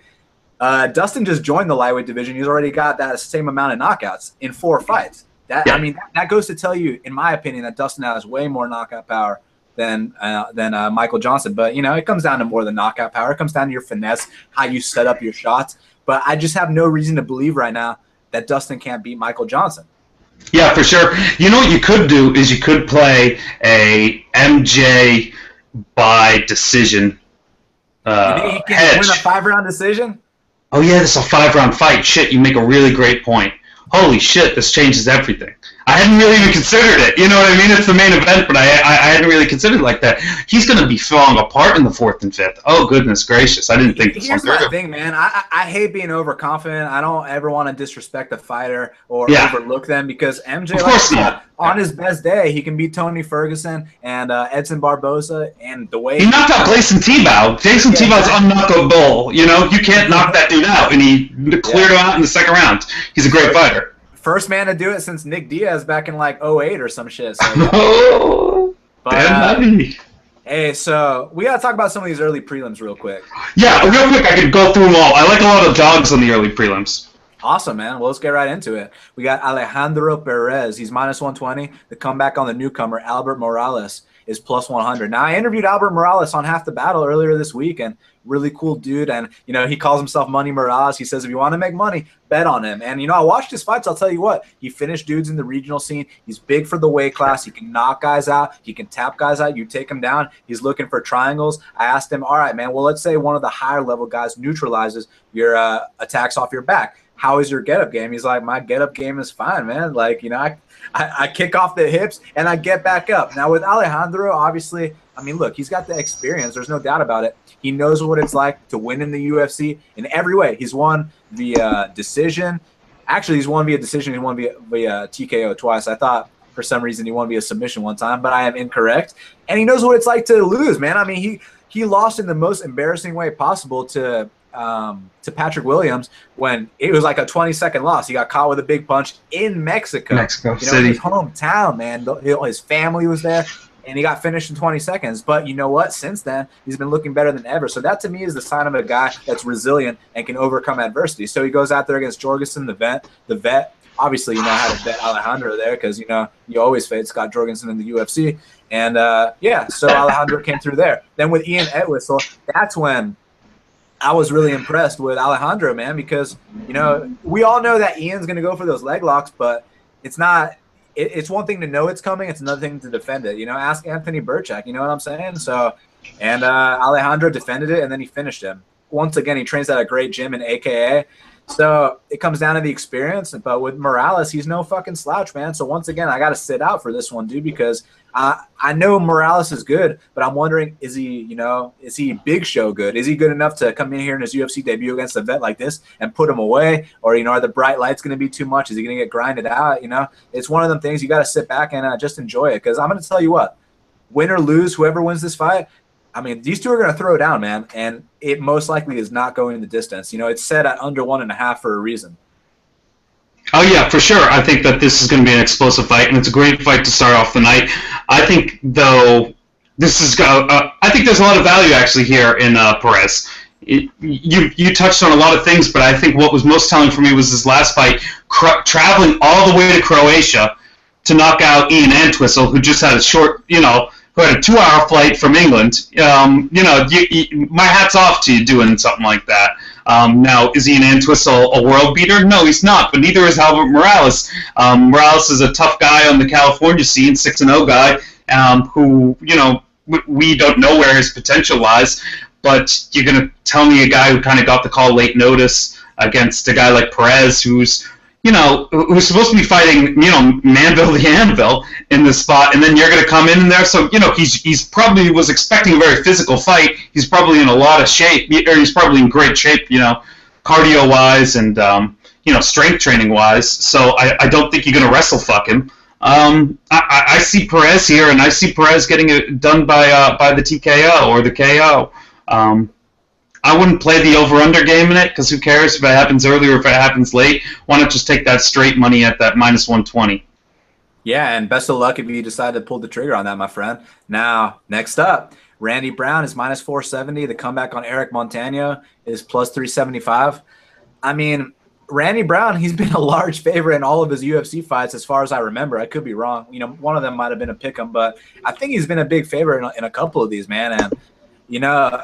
Uh, Dustin just joined the lightweight division. He's already got that same amount of knockouts in four fights. That yeah. I mean, that, that goes to tell you, in my opinion, that Dustin has way more knockout power than uh, than uh, Michael Johnson. But you know, it comes down to more than knockout power. It comes down to your finesse, how you set up your shots. But I just have no reason to believe right now that Dustin can't beat Michael Johnson. Yeah, for sure. You know what you could do is you could play a MJ by decision. Uh, you think he can hedge. win a five round decision? Oh yeah, this is a five round fight. Shit, you make a really great point. holy shit, this changes everything. I hadn't really even considered it. You know what I mean? It's the main event, but I I, I hadn't really considered it like that. He's going to be falling apart in the fourth and fifth. Oh goodness gracious! I didn't think this Here's one through. thing, man. I, I hate being overconfident. I don't ever want to disrespect a fighter or Yeah. overlook them because MJ, Of course said, not. on his best day, he can beat Tony Ferguson and uh, Edson Barbosa, and the way He knocked out Gleison Tibau. Jason Yeah, Tibau's unknockable. You know, you can't knock that dude out, and he cleared him out in the second round. He's a great fighter. First man to do it since Nick Diaz back in like 08 or some shit. So, yeah. Oh, But, uh, hey, so we gotta talk about some of these early prelims real quick. Yeah, real quick, I could go through them all. I like a lot of dogs on the early prelims. Awesome, man. Well, let's get right into it. We got Alejandro Perez. He's minus 120. The comeback on the newcomer, Albert Morales, is plus 100. Now, I interviewed Albert Morales on Half the Battle earlier this week, and really cool dude. And, you know, he calls himself Money Morales. He says, if you want to make money, bet on him. And, you know, I watched his fights. I'll tell you what, he finished dudes in the regional scene. He's big for the weight class. He can knock guys out. He can tap guys out. You take him down. He's looking for triangles. I asked him, all right, man, well, let's say one of the higher level guys neutralizes your uh, attacks off your back how is your get up game? He's like, my get up game is fine, man. Like, you know, I, I, I kick off the hips and I get back up. Now, with Alejandro, obviously, I mean, look, he's got the experience. There's no doubt about it. He knows what it's like to win in the UFC in every way. He's won via decision. Actually, he's won via decision. He won via, via TKO twice. I thought for some reason he won via submission one time, but I am incorrect. And he knows what it's like to lose, man. I mean, he he lost in the most embarrassing way possible to um, to Patrick Williams when it was like a 20 second loss. He got caught with a big punch in Mexico. Mexico you know, City. his hometown, man. The- you know, His family was there, and he got finished in 20 seconds. But you know what? Since then, he's been looking better than ever. So that to me is the sign of a guy that's resilient and can overcome adversity. So he goes out there against Jorgensen, the vet. The vet, obviously, you know how to bet Alejandro there because you know you always fade Scott Jorgensen in the UFC. And uh, yeah, so Alejandro came through there. Then with Ian Entwistle, that's when I was really impressed with Alejandro, man, because you know we all know that Ian's going to go for those leg locks, but it's not. It, it's one thing to know it's coming; it's another thing to defend it. You know, ask Anthony Birchak. You know what I'm saying? So, and uh, Alejandro defended it, and then he finished him. Once again, he trains at a great gym in AKA. So it comes down to the experience. But with Morales, he's no fucking slouch, man. So once again, I got to sit out for this one, dude, because I I know Morales is good, but I'm wondering is he you know is he Big Show good? Is he good enough to come in here in his UFC debut against a vet like this and put him away, or you know are the bright lights going to be too much? Is he going to get grinded out? You know, it's one of them things you got to sit back and uh, just enjoy it. Because I'm going to tell you what, win or lose, whoever wins this fight. I mean, these two are going to throw down, man, and it most likely is not going in the distance. You know, it's set at under one and a half for a reason. Oh yeah, for sure. I think that this is going to be an explosive fight, and it's a great fight to start off the night. I think though this is uh, I think there's a lot of value actually here in uh, Perez. You you touched on a lot of things, but I think what was most telling for me was his last fight, cr- traveling all the way to Croatia to knock out Ian Entwistle, who just had a short, you know, who had a two-hour flight from England. Um, you know, you, you, my hat's off to you doing something like that. Um, now, is Ian Entwistle a world beater? No, he's not. But neither is Albert Morales. Um, Morales is a tough guy on the California scene, six and zero guy, um, who you know we don't know where his potential lies. But you're gonna tell me a guy who kind of got the call late notice against a guy like Perez, who's you know, who's supposed to be fighting, you know, Manvel the Anvil in this spot, and then you're going to come in there. So, you know, he's he's probably was expecting a very physical fight. He's probably in a lot of shape, or he's probably in great shape, you know, cardio wise and um, you know, strength training wise. So I, I don't think you're going to wrestle fuck him. Um, I, I see Perez here, and I see Perez getting it done by uh, by the TKO or the KO. Um, I wouldn't play the over/under game in it because who cares if it happens early or if it happens late? Why not just take that straight money at that minus one twenty? Yeah, and best of luck if you decide to pull the trigger on that, my friend. Now, next up, Randy Brown is minus 470. The comeback on Eric Montano is plus 375. I mean, Randy Brown, he's been a large favorite in all of his UFC fights, as far as I remember. I could be wrong. You know, one of them might have been a pick 'em, but I think he's been a big favorite in a, in a couple of these, man. And, you know,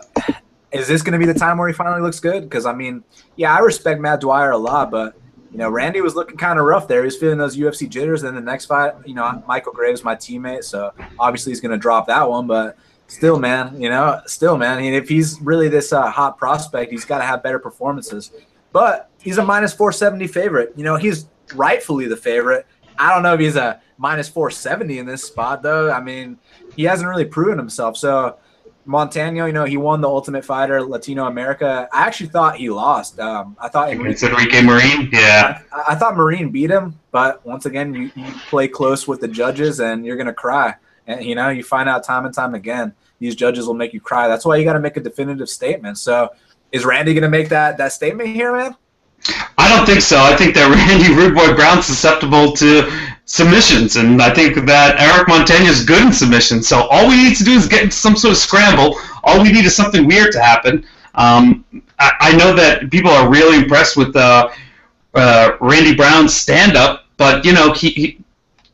is this going to be the time where he finally looks good? Because, I mean, yeah, I respect Matt Dwyer a lot, but you know, Randy was looking kind of rough there. He was feeling those UFC jitters. Then the next fight, you know, Michael Graves, my teammate, so obviously he's going to drop that one. But still, man, you know, still, man. I mean, if he's really this uh, hot prospect, he's got to have better performances. But he's a minus 470 favorite. You know, he's rightfully the favorite. I don't know if he's a minus 470 in this spot though. I mean, he hasn't really proven himself. So Montano, you know, he won the Ultimate Fighter Latino America. I actually thought he lost. Um, I thought it's Enrique Marin. Yeah, I, I, thought Marin beat him, but once again, you, you play close with the judges, and you're gonna cry. And you know, you find out time and time again, these judges will make you cry. That's why you got to make a definitive statement. So, is Randy gonna make that that statement here, man? I don't think so. I think that Randy Rude Boy Brown's susceptible to submissions, and I think that Eric Montano is good in submissions. So all we need to do is get some sort of scramble. All we need is something weird to happen. Um, I, I, know that people are really impressed with uh, uh, Randy Brown's stand-up, but you know he, he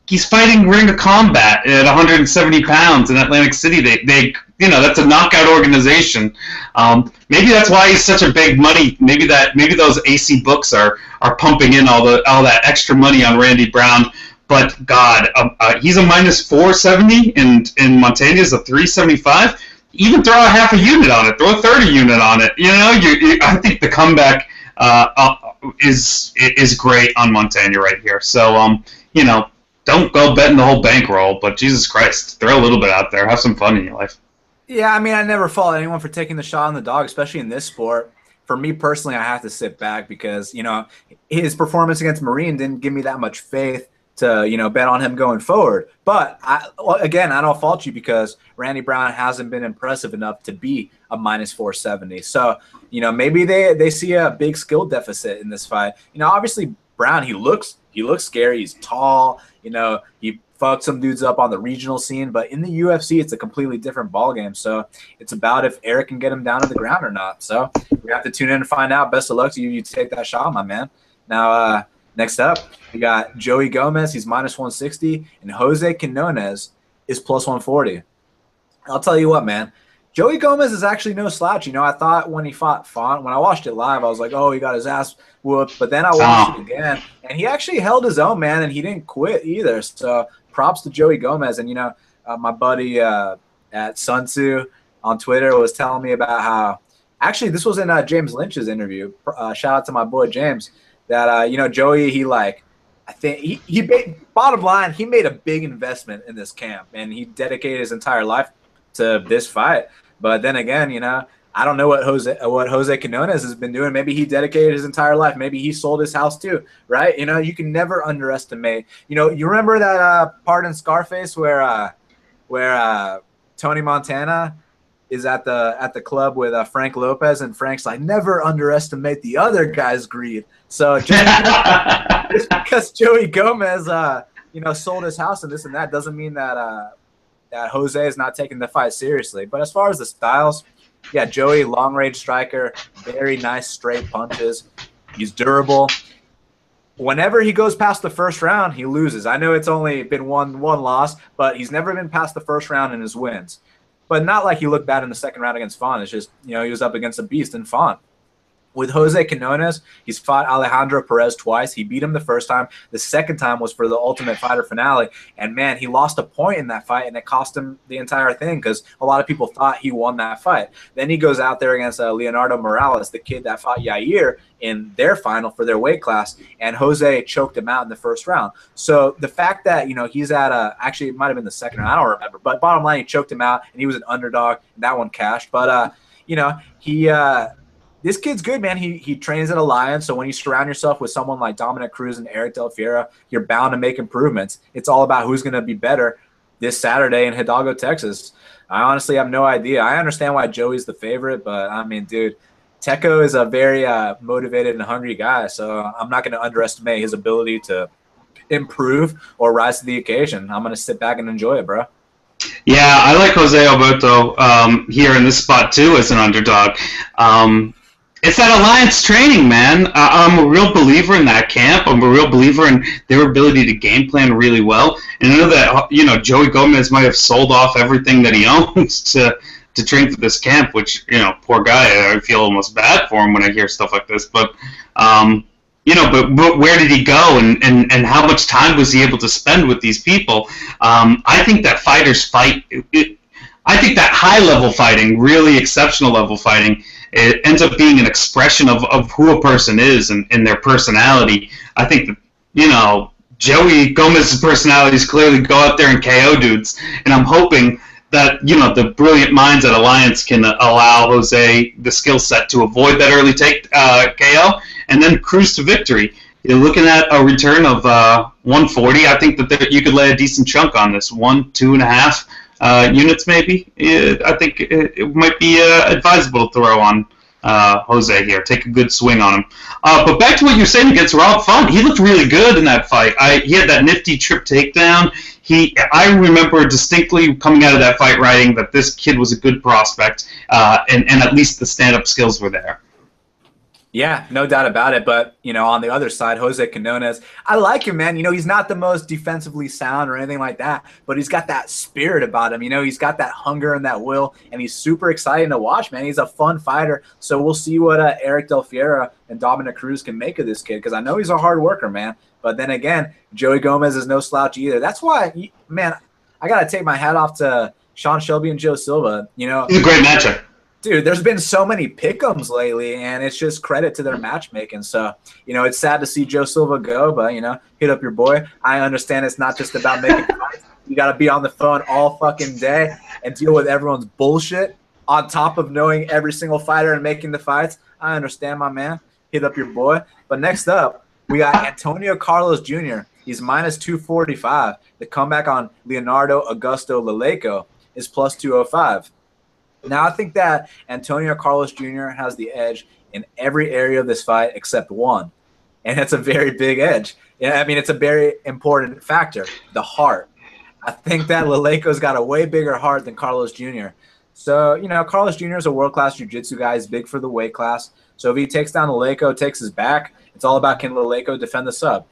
he's fighting Ring of Combat at 170 pounds in Atlantic City. They, they, you know, that's a knockout organization. Um, maybe that's why he's such a big money. Maybe that, maybe those AC books are are pumping in all the all that extra money on Randy Brown. But God, um, uh, he's a minus 470, and and Montano's a 375. Even throw a half a unit on it. Throw a 30 unit on it. You know, you, you I think the comeback uh, uh, is is great on Montano right here. So um, you know, don't go betting the whole bankroll, but Jesus Christ, throw a little bit out there. Have some fun in your life. Yeah, I mean, I never fault anyone for taking the shot on the dog, especially in this sport. For me personally, I have to sit back because you know his performance against Marin didn't give me that much faith to you know bet on him going forward. But I, again, I don't fault you because Randy Brown hasn't been impressive enough to be a minus 470. So you know maybe they they see a big skill deficit in this fight. You know, obviously Brown he looks he looks scary. He's tall. You know, he fucked some dudes up on the regional scene, but in the UFC, it's a completely different ballgame. So it's about if Eric can get him down to the ground or not. So we have to tune in and find out. Best of luck to you. You take that shot, my man. Now, uh, next up, we got Joey Gomez. He's minus 160, and Jose Quinones is plus 140. I'll tell you what, man. Joey Gomez is actually no slouch. You know, I thought when he fought Font, when I watched it live, I was like, oh, he got his ass whooped. But then I watched oh. it again, and he actually held his own, man, and he didn't quit either. So props to Joey Gomez. And, you know, uh, my buddy uh, at Sun Tzu on Twitter was telling me about how actually this was in uh, James Lynch's interview. Uh, shout out to my boy James that, uh, you know, Joey, he like, I think he, he bottom line, he made a big investment in this camp and he dedicated his entire life to this fight. But then again, you know, I don't know what Jose what Jose Quinones has been doing. Maybe he dedicated his entire life. Maybe he sold his house too, right? You know, you can never underestimate. You know, you remember that uh, part in Scarface where uh, where uh, Tony Montana is at the at the club with uh, Frank Lopez, and Frank's like, never underestimate the other guy's greed. So just, because Joey Gomez, uh, you know, sold his house and this and that doesn't mean that uh, that Jose is not taking the fight seriously. But as far as the styles, yeah, Joey, long range striker, very nice straight punches. He's durable. Whenever he goes past the first round, he loses. I know it's only been one one loss, but he's never been past the first round in his wins. But not like he looked bad in the second round against Font. It's just you know he was up against a beast in Font. With Jose Quinones, he's fought Alejandro Perez twice. He beat him the first time. The second time was for the Ultimate Fighter finale. And man, he lost a point in that fight, and it cost him the entire thing because a lot of people thought he won that fight. Then he goes out there against uh, Leonardo Morales, the kid that fought Yair in their final for their weight class, and Jose choked him out in the first round. So the fact that you know he's at a actually it might have been the second round, I don't remember, but bottom line, he choked him out, and he was an underdog. And that one cashed, but uh, you know he. Uh, this kid's good, man. He he trains at Alliance, so when you surround yourself with someone like Dominick Cruz and Eric Del Fierro, you're bound to make improvements. It's all about who's going to be better this Saturday in Hidalgo, Texas. I honestly have no idea. I understand why Joey's the favorite, but I mean, dude, Teco is a very uh, motivated and hungry guy, so I'm not going to underestimate his ability to improve or rise to the occasion. I'm going to sit back and enjoy it, bro. Yeah, I like Jose Alberto um, here in this spot too as an underdog. Um, it's that alliance training, man. I'm a real believer in that camp. I'm a real believer in their ability to game plan really well. And I know that you know Joey Gomez might have sold off everything that he owns to to train for this camp, which you know, poor guy. I feel almost bad for him when I hear stuff like this. But um, you know, but, but where did he go, and, and and how much time was he able to spend with these people? Um, I think that fighters fight. It, I think that high level fighting, really exceptional level fighting, it ends up being an expression of, of who a person is and, and their personality. I think you know, Joey Gomez's personality is clearly go out there and KO dudes, and I'm hoping that you know the brilliant minds at Alliance can allow Jose the skill set to avoid that early take uh, KO and then cruise to victory. You're looking at a return of uh, 140. I think that there, you could lay a decent chunk on this one, two and a half uh, units maybe. It, I think it, it might be uh, advisable to throw on uh, Jose here. Take a good swing on him. Uh, but back to what you're saying against Rob Font, he looked really good in that fight. I, he had that nifty trip takedown. He, I remember distinctly coming out of that fight writing that this kid was a good prospect, uh, and, and at least the stand-up skills were there. Yeah, no doubt about it. But, you know, on the other side, Jose Quinones, I like him, man. You know, he's not the most defensively sound or anything like that, but he's got that spirit about him. You know, he's got that hunger and that will, and he's super exciting to watch, man. He's a fun fighter. So we'll see what uh, Eric Del Fierro and Dominick Cruz can make of this kid because I know he's a hard worker, man. But then again, Joey Gomez is no slouch either. That's why, man, I got to take my hat off to Sean Shelby and Joe Silva. You know, he's a great matchup dude, there's been so many pickums lately, and it's just credit to their matchmaking. So, you know, it's sad to see Joe Silva go, but you know, hit up your boy. I understand it's not just about making fights. You got to be on the phone all fucking day and deal with everyone's bullshit on top of knowing every single fighter and making the fights. I understand, my man. Hit up your boy. But next up, we got Antonio Carlos Jr. He's minus 245. The comeback on Leonardo Augusto Leleco is plus 205. Now I think that Antonio Carlos Jr. has the edge in every area of this fight except one, and it's a very big edge. I mean, it's a very important factor: the heart. I think that Leleco's got a way bigger heart than Carlos Jr. So you know, Carlos Jr. is a world class jiu-jitsu guy. He's big for the weight class. So if he takes down Leleco, takes his back, it's all about can Leleco defend the sub.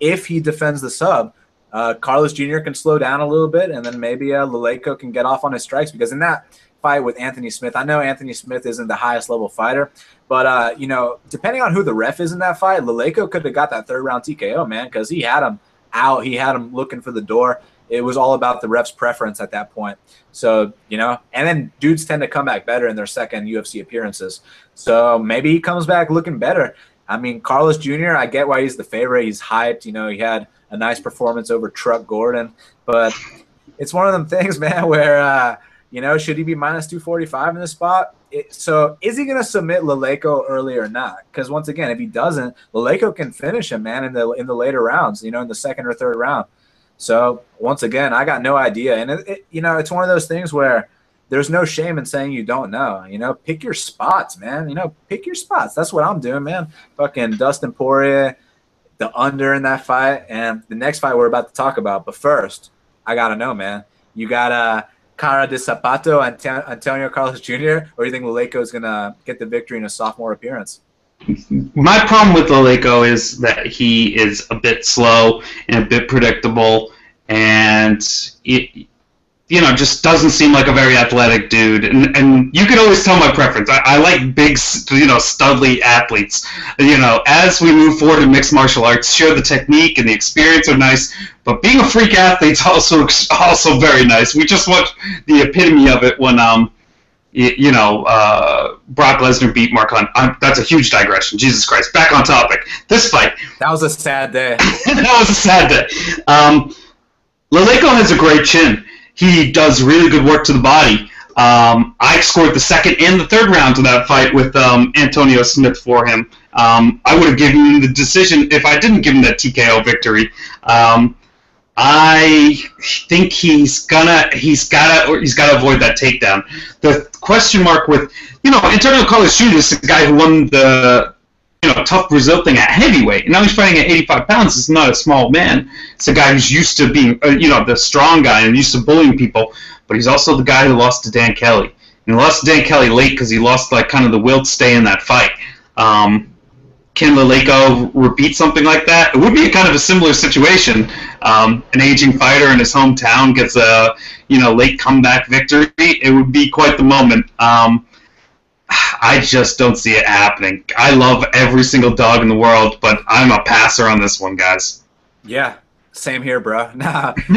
If he defends the sub, uh, Carlos Jr. can slow down a little bit, and then maybe uh, Leleco can get off on his strikes because in that fight with Anthony Smith. I know Anthony Smith isn't the highest level fighter, but uh, you know, depending on who the ref is in that fight, Leleco could have got that third round TKO, man, because he had him out. He had him looking for the door. It was all about the ref's preference at that point. So, you know, and then dudes tend to come back better in their second UFC appearances. So maybe he comes back looking better. I mean, Carlos Jr., I get why he's the favorite. He's hyped. You know, he had a nice performance over Truck Gordon, but it's one of them things, man, where uh, you know, should he be minus 245 in this spot? It, so is he going to submit Leleco early or not? Because once again, if he doesn't, Leleco can finish him, man, in the in the later rounds. You know, in the second or third round. So once again, I got no idea, and it, it, you know, it's one of those things where there's no shame in saying you don't know. You know, pick your spots, man. You know, pick your spots. That's what I'm doing, man. Fucking Dustin Poirier, the under in that fight, and the next fight we're about to talk about. But first, I gotta know, man. You gotta uh, Cara de Sapato and Antonio Carlos Jr., or do you think Leleco is to get the victory in a sophomore appearance? My problem with Leleco is that he is a bit slow and a bit predictable, and it, you know, just doesn't seem like a very athletic dude. And, and you can always tell my preference. I, I like big, you know, studly athletes. You know, as we move forward in mixed martial arts, sure, the technique and the experience are nice, but being a freak athlete's also also very nice. We just watched the epitome of it when um, you, you know, uh, Brock Lesnar beat Mark Hunt. I'm, that's a huge digression. Jesus Christ. Back on topic. This fight. That was a sad day. that was a sad day. Um, has a great chin he does really good work to the body. Um, I scored the second and the third rounds of that fight with um, Antonio Smith for him. Um, I would have given him the decision if I didn't give him that TKO victory. Um, I think he's gonna he's gotta or he's gotta avoid that takedown. The question mark with you know Antonio Carlos Jr. is the guy who won the you know, tough Brazil thing at heavyweight. Now he's fighting at 85 pounds. It's not a small man. It's a guy who's used to being, uh, you know, the strong guy and used to bullying people. But he's also the guy who lost to Dan Kelly. And he lost to Dan Kelly late because he lost like kind of the will to stay in that fight. Um, can Leleco repeat something like that? It would be kind of a similar situation. Um, an aging fighter in his hometown gets a you know late comeback victory. It would be quite the moment. Um, I just don't see it happening. I love every single dog in the world, but I'm a passer on this one, guys. Yeah, same here, bro. Nah.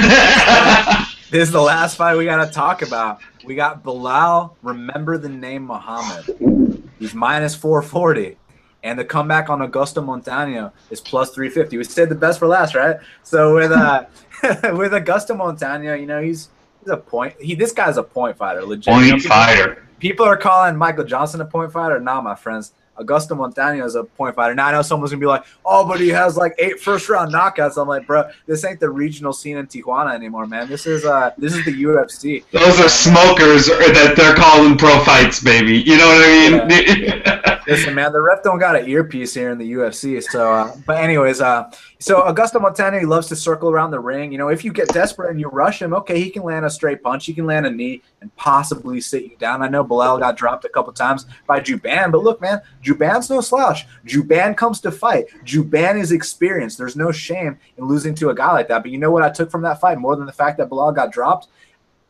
this is the last fight we got to talk about. We got Belal, remember the name Muhammad. He's minus 440. And the comeback on Augusto Montano is plus 350. We said the best for last, right? So with uh with Augusto Montano, you know, he's he's a point. He this guy's a point fighter, legit. Point you know, people, fighter. People are calling Michael Johnson a point fighter. Nah, my friends. Augusto Montano is a point fighter. Now I know someone's gonna be like, "Oh, but he has like eight first round knockouts." I'm like, bro, this ain't the regional scene in Tijuana anymore, man. This is uh, this is the UFC. Those are smokers that they're calling pro fights, baby. You know what I mean? Yeah. Listen, man, the ref don't got an earpiece here in the UFC. So, uh, but anyways, uh, so Augusto Montano, he loves to circle around the ring. You know, if you get desperate and you rush him, okay, he can land a straight punch, he can land a knee, and possibly sit you down. I know Belal got dropped a couple times by Jouban, but look, man, Jouban's no slouch. Jouban comes to fight. Jouban is experienced. There's no shame in losing to a guy like that. But you know what I took from that fight more than the fact that Belal got dropped?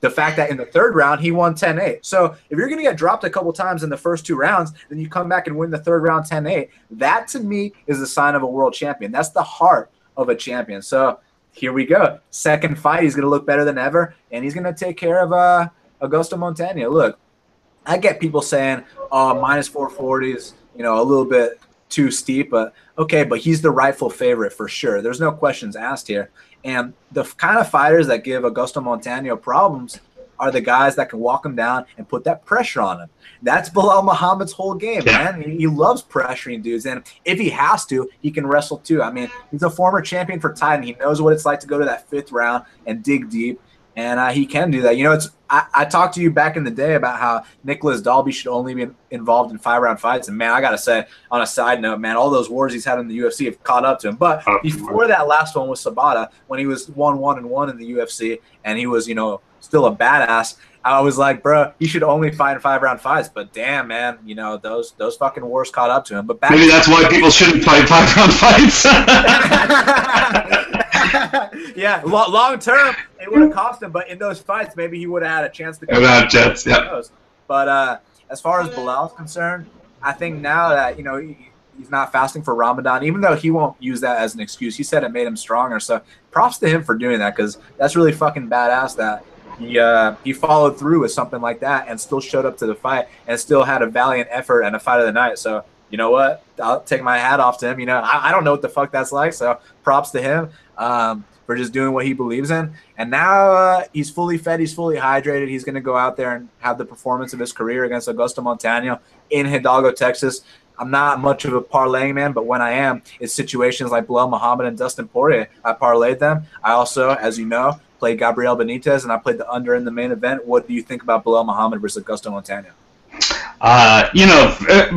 The fact that in the third round he won 10-8 so if you're going to get dropped a couple times in the first two rounds then you come back and win the third round 10-8 that to me is a sign of a world champion. That's the heart of a champion. So here we go. Second fight he's going to look better than ever and he's going to take care of uh augusto montano look i get people saying oh minus 440s you know a little bit too steep but okay but he's the rightful favorite for sure there's no questions asked here and the kind of fighters that give Augusto Montano problems are the guys that can walk him down and put that pressure on him. That's Belal Muhammad's whole game, yeah. man. He, he, loves pressuring dudes, and if he has to, he can wrestle too. I mean, he's a former champion for Titan. He knows what it's like to go to that fifth round and dig deep and uh, he can do that. You know, it's I, I, talked to you back in the day about how Nicholas Dalby should only be involved in five round fights, and man, I gotta say, on a side note, man, all those wars he's had in the UFC have caught up to him. But before that last one with Sobotta, when he was one one and one in the UFC, and he was you know still a badass. I was like, bro, he should only fight in five round fights. But damn, man, you know those those fucking wars caught up to him. But maybe that's why people shouldn't fight five round fights. yeah, long term, it would have cost him. But in those fights, maybe he would have had a chance to. Come out Jets, yeah. But uh, as far as Belal is concerned, I think now that you know he, he's not fasting for Ramadan, even though he won't use that as an excuse. He said it made him stronger. So props to him for doing that because that's really fucking badass. That he uh, he followed through with something like that and still showed up to the fight and still had a valiant effort and a fight of the night. So you know what? I'll take my hat off to him. You know, I, I don't know what the fuck that's like. So props to him um, for just doing what he believes in. And now uh, he's fully fed, he's fully hydrated. He's going to go out there and have the performance of his career against Augusto Montano in Hidalgo, Texas. I'm not much of a parlaying man, but when I am, it's situations like Belal Muhammad and Dustin Poirier. I parlayed them. I also, as you know, played Gabriel Benitez, and I played the under in the main event. What do you think about Belal Muhammad versus Augusto Montano? Uh, you know, uh,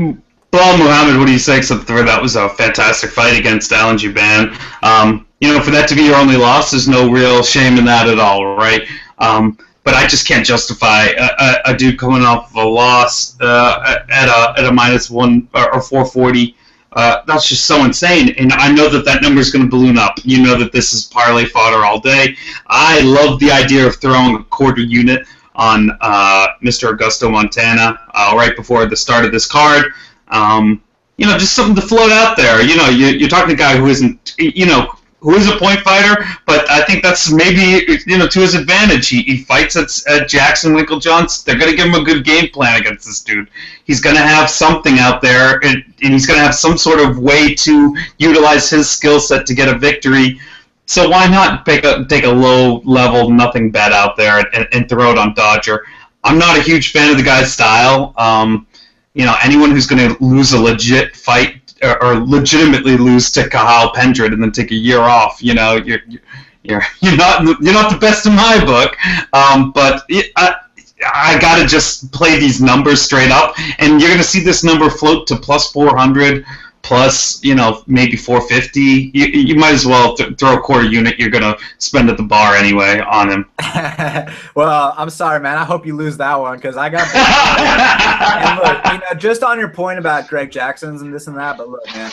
Belal Muhammad, what do you say except for that was a fantastic fight against Alan Jouban. Um, you know, for that to be your only loss, there's no real shame in that at all, right? Um, but I just can't justify a, a, a dude coming off of a loss uh, at a at a minus one or 440. Uh, that's just so insane, and I know that that number is going to balloon up. You know that this is parlay fodder all day. I love the idea of throwing a quarter unit on uh, Mr. Augusto Montana uh, right before the start of this card. Um, you know, just something to float out there. You know, you, you're talking to a guy who isn't, you know, who is a point fighter, but I think that's maybe you know to his advantage. He, he fights at, at Jackson Winkeljohns. They're going to give him a good game plan against this dude. He's going to have something out there, and, and he's going to have some sort of way to utilize his skill set to get a victory. So why not take a take a low level nothing bet out there and, and throw it on Dodger? I'm not a huge fan of the guy's style. Um, you know, anyone who's going to lose a legit fight or, or legitimately lose to Cathal Pendred and then take a year off, you know, you're you're you're not you're not the best in my book. Um, but it, I, I got to just play these numbers straight up, and you're to see this number float to plus 400 plus you know maybe 450 you, you might as well th- throw a quarter unit you're gonna spend at the bar anyway on him well i'm sorry man i hope you lose that one because i got and look you know just on your point about greg jackson's and this and that but look man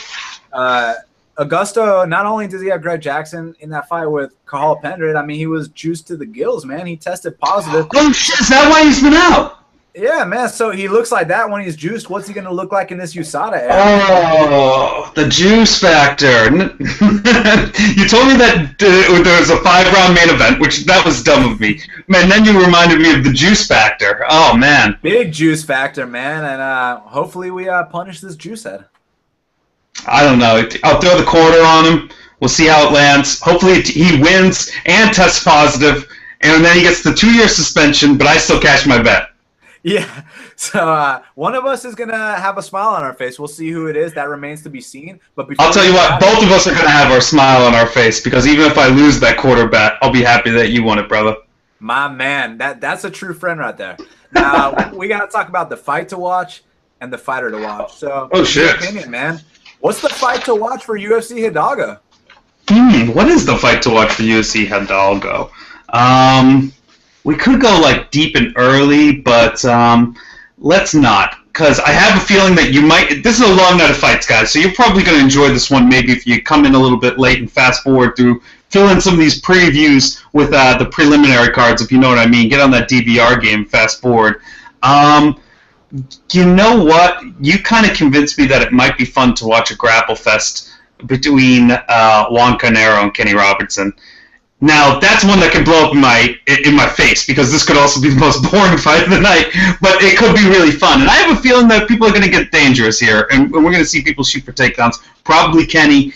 uh, Augusto, not only does he have Greg Jackson in that fight with Cathal Pendred, I mean, he was juiced to the gills, man. He tested positive. Oh, shit, is that why he's been out? Yeah, man. So he looks like that when he's juiced. What's he going to look like in this USADA era? Oh, the juice factor. you told me that uh, there was a five round main event, which that was dumb of me. Man, then you reminded me of the juice factor. Oh, man. Big juice factor, man. And uh, hopefully we uh, punish this juice head. I don't know. I'll throw the quarter on him. We'll see how it lands. Hopefully he wins and tests positive, and then he gets the two-year suspension. But I still cash my bet. Yeah. So uh, one of us is gonna have a smile on our face. We'll see who it is. That remains to be seen. But I'll tell you what, both of us are gonna have our smile on our face because even if I lose that quarter bet, I'll be happy that you won it, brother. My man, that that's a true friend right there. Now we gotta talk about the fight to watch and the fighter to watch. So, oh shit, opinion, man. What's the fight to watch for UFC Hidalgo? Hmm, what is the fight to watch for UFC Hidalgo? Um, we could go like deep and early, but um, let's not, because I have a feeling that you might. This is a long night of fights, guys. So you're probably going to enjoy this one. Maybe if you come in a little bit late and fast forward through, fill in some of these previews with uh, the preliminary cards, if you know what I mean. Get on that DVR game, fast forward. Um, you know what? You kind of convinced me that it might be fun to watch a grapple fest between uh, Roan Carneiro and Kenny Robertson. Now that's one that can blow up in my in my face because this could also be the most boring fight of the night, but it could be really fun. And I have a feeling that people are going to get dangerous here, and we're going to see people shoot for takedowns. Probably Kenny.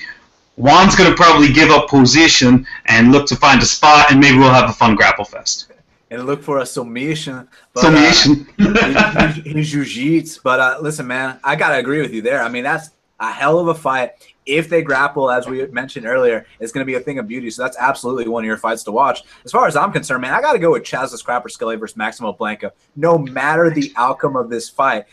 Roan's going to probably give up position and look to find a spot, and maybe we'll have a fun grapple fest. And look for a submission. But, submission. Uh, in jiu-jitsu. But uh, listen, man, I gotta agree with you there. I mean, that's a hell of a fight if they grapple, as we mentioned earlier, it's going to be a thing of beauty. So that's absolutely one of your fights to watch. As far as I'm concerned, man, I got to go with Chas the Scrapper Skelly versus Maximo Blanco. No matter the outcome of this fight,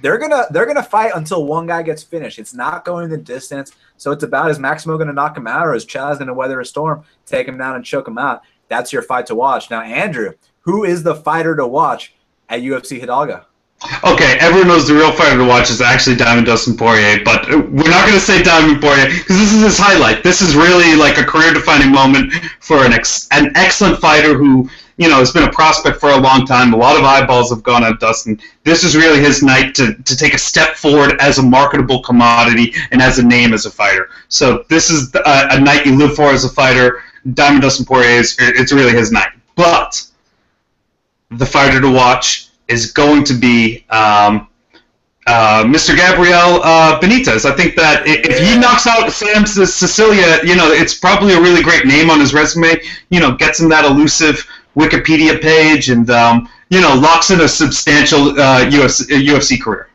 they're gonna they're gonna fight until one guy gets finished. It's not going the distance. So it's about is Maximo going to knock him out or is Chas going to weather a storm, take him down and choke him out? That's your fight to watch. Now, Andrew, who is the fighter to watch at UFC Hidalgo? Okay, everyone knows the real fighter to watch is actually Diamond Dustin Poirier, but we're not going to say Diamond Poirier because this is his highlight. This is really like a career-defining moment for an ex- an excellent fighter who you know has been a prospect for a long time. A lot of eyeballs have gone on Dustin. This is really his night to to take a step forward as a marketable commodity and as a name as a fighter. So this is a, uh, a night you live for as a fighter. Diamond Dustin Poirier is it's really his night, but the fighter to watch is going to be um, uh, Mr. Gabriel uh, Benitez. I think that if he knocks out Sam Sicilia, you know, it's probably a really great name on his resume. You know, gets him that elusive Wikipedia page and, um, you know, locks in a substantial uh, UFC, UFC career.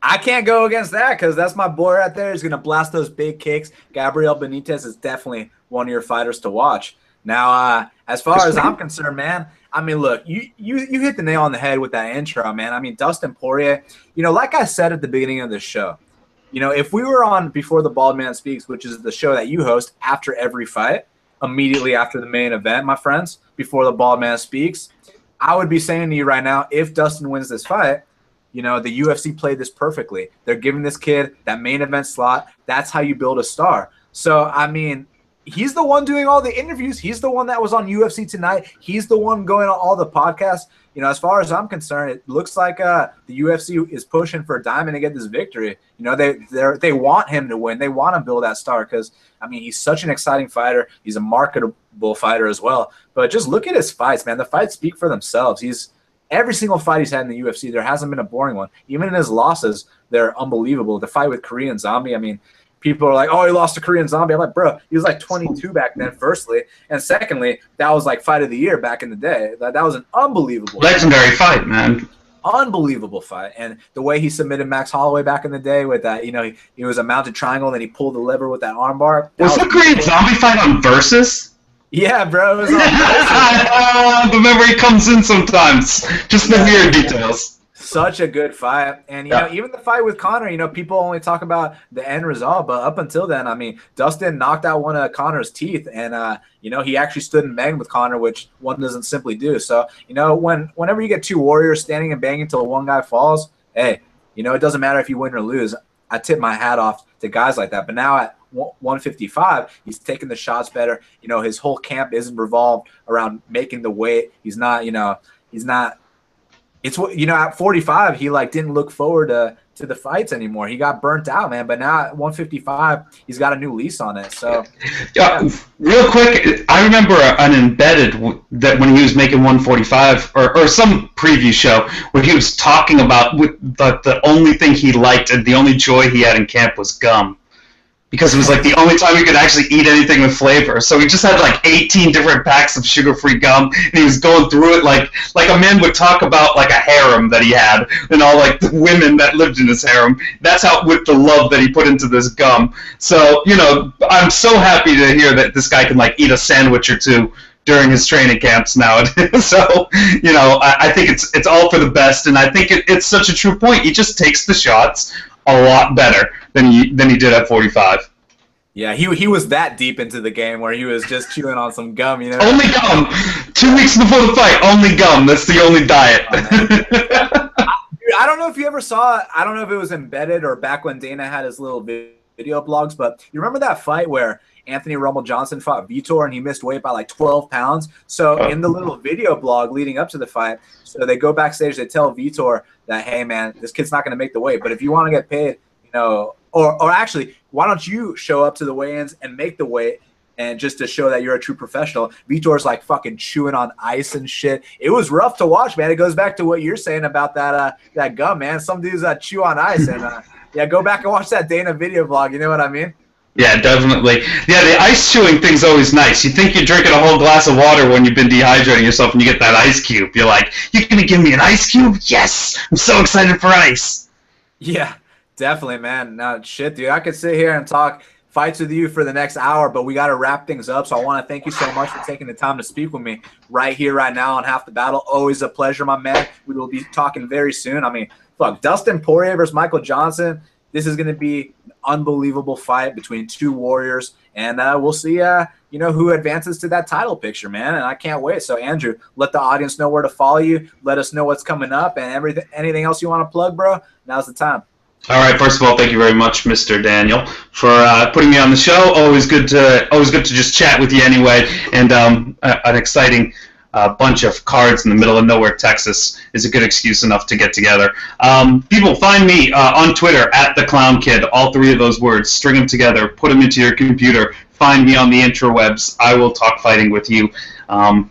I can't go against that because that's my boy right there. He's to blast those big kicks. Gabriel Benitez is definitely one of your fighters to watch. Now, uh, as far as I'm concerned, man, I mean, look, you you you hit the nail on the head with that intro, man. I mean, Dustin Poirier. You know, like I said at the beginning of the show, you know, if we were on before the Bald Man Speaks, which is the show that you host after every fight, immediately after the main event, my friends, before the Bald Man Speaks, I would be saying to you right now, if Dustin wins this fight, you know, the UFC played this perfectly. They're giving this kid that main event slot. That's how you build a star. So, I mean, he's the one doing all the interviews. He's the one that was on UFC tonight. He's the one going on all the podcasts. You know, as far as I'm concerned, it looks like uh, the UFC is pushing for Diamond to get this victory. You know, they they they want him to win. They want to build that star because I mean he's such an exciting fighter. He's a marketable fighter as well. But just look at his fights, man. The fights speak for themselves. He's every single fight he's had in the UFC. There hasn't been a boring one. Even in his losses, they're unbelievable. The fight with Korean Zombie. I mean, people are like, oh, he lost to Korean Zombie. I'm like, bro, he was like 22 back then, firstly. And secondly, that was like fight of the year back in the day. That, that was an unbelievable legendary fight, fight man. Unbelievable fight. And the way he submitted Max Holloway back in the day with that, you know, he, he was a mounted triangle and then he pulled the lever with that armbar. Was, was the Korean Zombie fight on Versus? Yeah, bro. It was on the memory comes in sometimes. Just the weird details such a good fight. And, you yeah. know, even the fight with Conor, you know, people only talk about the end result, but up until then, I mean, Dustin knocked out one of Conor's teeth and, uh, you know, he actually stood and banged with Conor, which one doesn't simply do. So, you know, when whenever you get two warriors standing and banging until one guy falls, hey, you know, it doesn't matter if you win or lose. I tip my hat off to guys like that. But now at 155, he's taking the shots better. You know, his whole camp isn't revolved around making the weight. He's not, you know, he's not it's what you know at 45 he like didn't look forward to to the fights anymore. He got burnt out man but now at 155 he's got a new lease on it so. Yeah, real quick i remember an embedded that when he was making 145 or, or some preview show where he was talking about the, the only thing he liked and the only joy he had in camp was gum because it was like the only time he could actually eat anything with flavor. So he just had like 18 different packs of sugar-free gum, and he was going through it like like a man would talk about like a harem that he had and all like the women that lived in his harem. That's how with the love that he put into this gum. So you know, I'm so happy to hear that this guy can like eat a sandwich or two during his training camps now. so, you know, I, I, think it's it's all for the best, and I think it, it's such a true point. He just takes the shots a lot better than he than he did at 45. Yeah, he he was that deep into the game where he was just chewing on some gum, you know. Only gum. Two weeks before the fight, only gum. That's the only diet. Oh, I, don't know if you ever saw. I don't know if it was embedded or back when Dana had his little video blogs, but you remember that fight where Anthony Rumble Johnson fought Vitor and he missed weight by like 12 pounds. So oh. in the little video blog leading up to the fight, so they go backstage, they tell Vitor that, hey man, this kid's not going to make the weight, but if you want to get paid, you know, or or actually, why don't you show up to the weigh-ins and make the weight? And just to show that you're a true professional, Vitor's like fucking chewing on ice and shit. It was rough to watch, man. It goes back to what you're saying about that uh, that gum, man. Some dudes uh, chew on ice, and uh, yeah, go back and watch that Dana video vlog. You know what I mean? Yeah, definitely. Yeah, the ice chewing thing's always nice. You think you're drinking a whole glass of water when you've been dehydrating yourself and you get that ice cube. You're like, you're going to give me an ice cube? Yes! I'm so excited for ice. Yeah, definitely, man. No, shit, dude. I could sit here and talk fights with you for the next hour, but we got to wrap things up. So I want to thank you so much for taking the time to speak with me right here, right now on Half the Battle. Always a pleasure, my man. We will be talking very soon. I mean, fuck, Dustin Poirier versus Michael Johnson. This is going to be an unbelievable fight between two warriors, and uh, we'll see. Uh, you know who advances to that title picture, man, and I can't wait. So, Andrew, let the audience know where to follow you. Let us know what's coming up, and everything. Anything else you want to plug, bro? Now's the time. All right. First of all, thank you very much, Mr. Daniel, for uh, putting me on the show. Always good to always good to just chat with you anyway, and um, an exciting a bunch of cards in the middle of nowhere, Texas, is a good excuse enough to get together. Um, people, find me uh, on Twitter at the Clown Kid. All three of those words, string them together, put them into your computer. Find me on the interwebs. I will talk fighting with you. Um,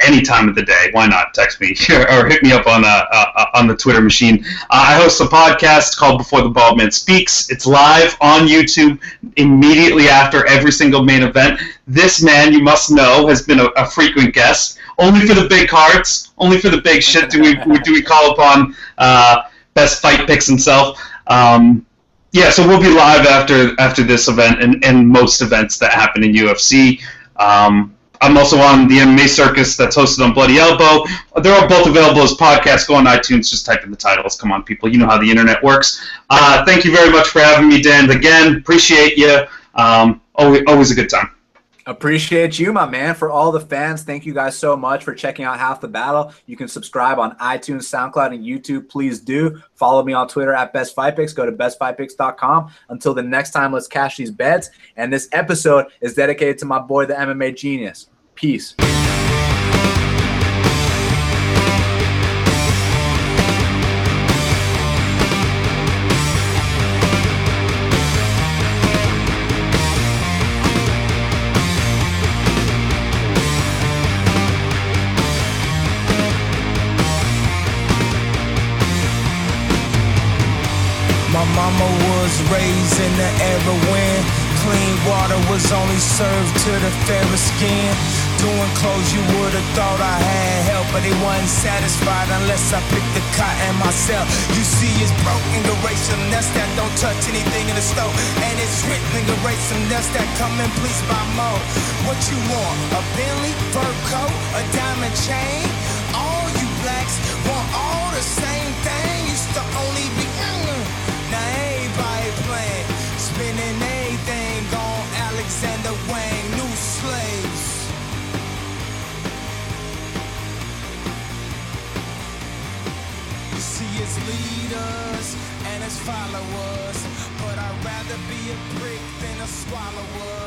any time of the day. Why not text me or hit me up on uh, uh, on the Twitter machine? Uh, I host a podcast called Before the Bald Man Speaks. It's live on YouTube immediately after every single main event. This man, you must know, has been a, a frequent guest. Only for the big cards, only for the big shit do we do we call upon uh, best fight picks himself. Um, yeah, so we'll be live after after this event and, and most events that happen in UFC. Um, I'm also on the MMA Circus that's hosted on Bloody Elbow. They're all both available as podcasts. Go on iTunes, just type in the titles. Come on, people. You know how the internet works. Uh, thank you very much for having me, Dan. Again, appreciate you. Um, always, always a good time. Appreciate you, my man. For all the fans, thank you guys so much for checking out Half the Battle. You can subscribe on iTunes, SoundCloud, and YouTube. Please do. Follow me on Twitter at Best Fight Picks. Go to bestfightpicks.com. Until the next time, let's cash these bets. And this episode is dedicated to my boy, the MMA genius. Peace. My mama was raised in the era when clean water was only served to the fairest skin. Doing clothes you would've thought I had help, but they wasn't satisfied unless I picked the cotton myself. You see, it's broken, erase some nest that don't touch anything in the stove. And it's written, erase some nest that come in, please buy more. What you want? A Bentley, fur coat, a diamond chain? All you blacks want all the same thing. Used to only be, now everybody playing, spending its leaders and its followers. But I'd rather be a prick than a swallower.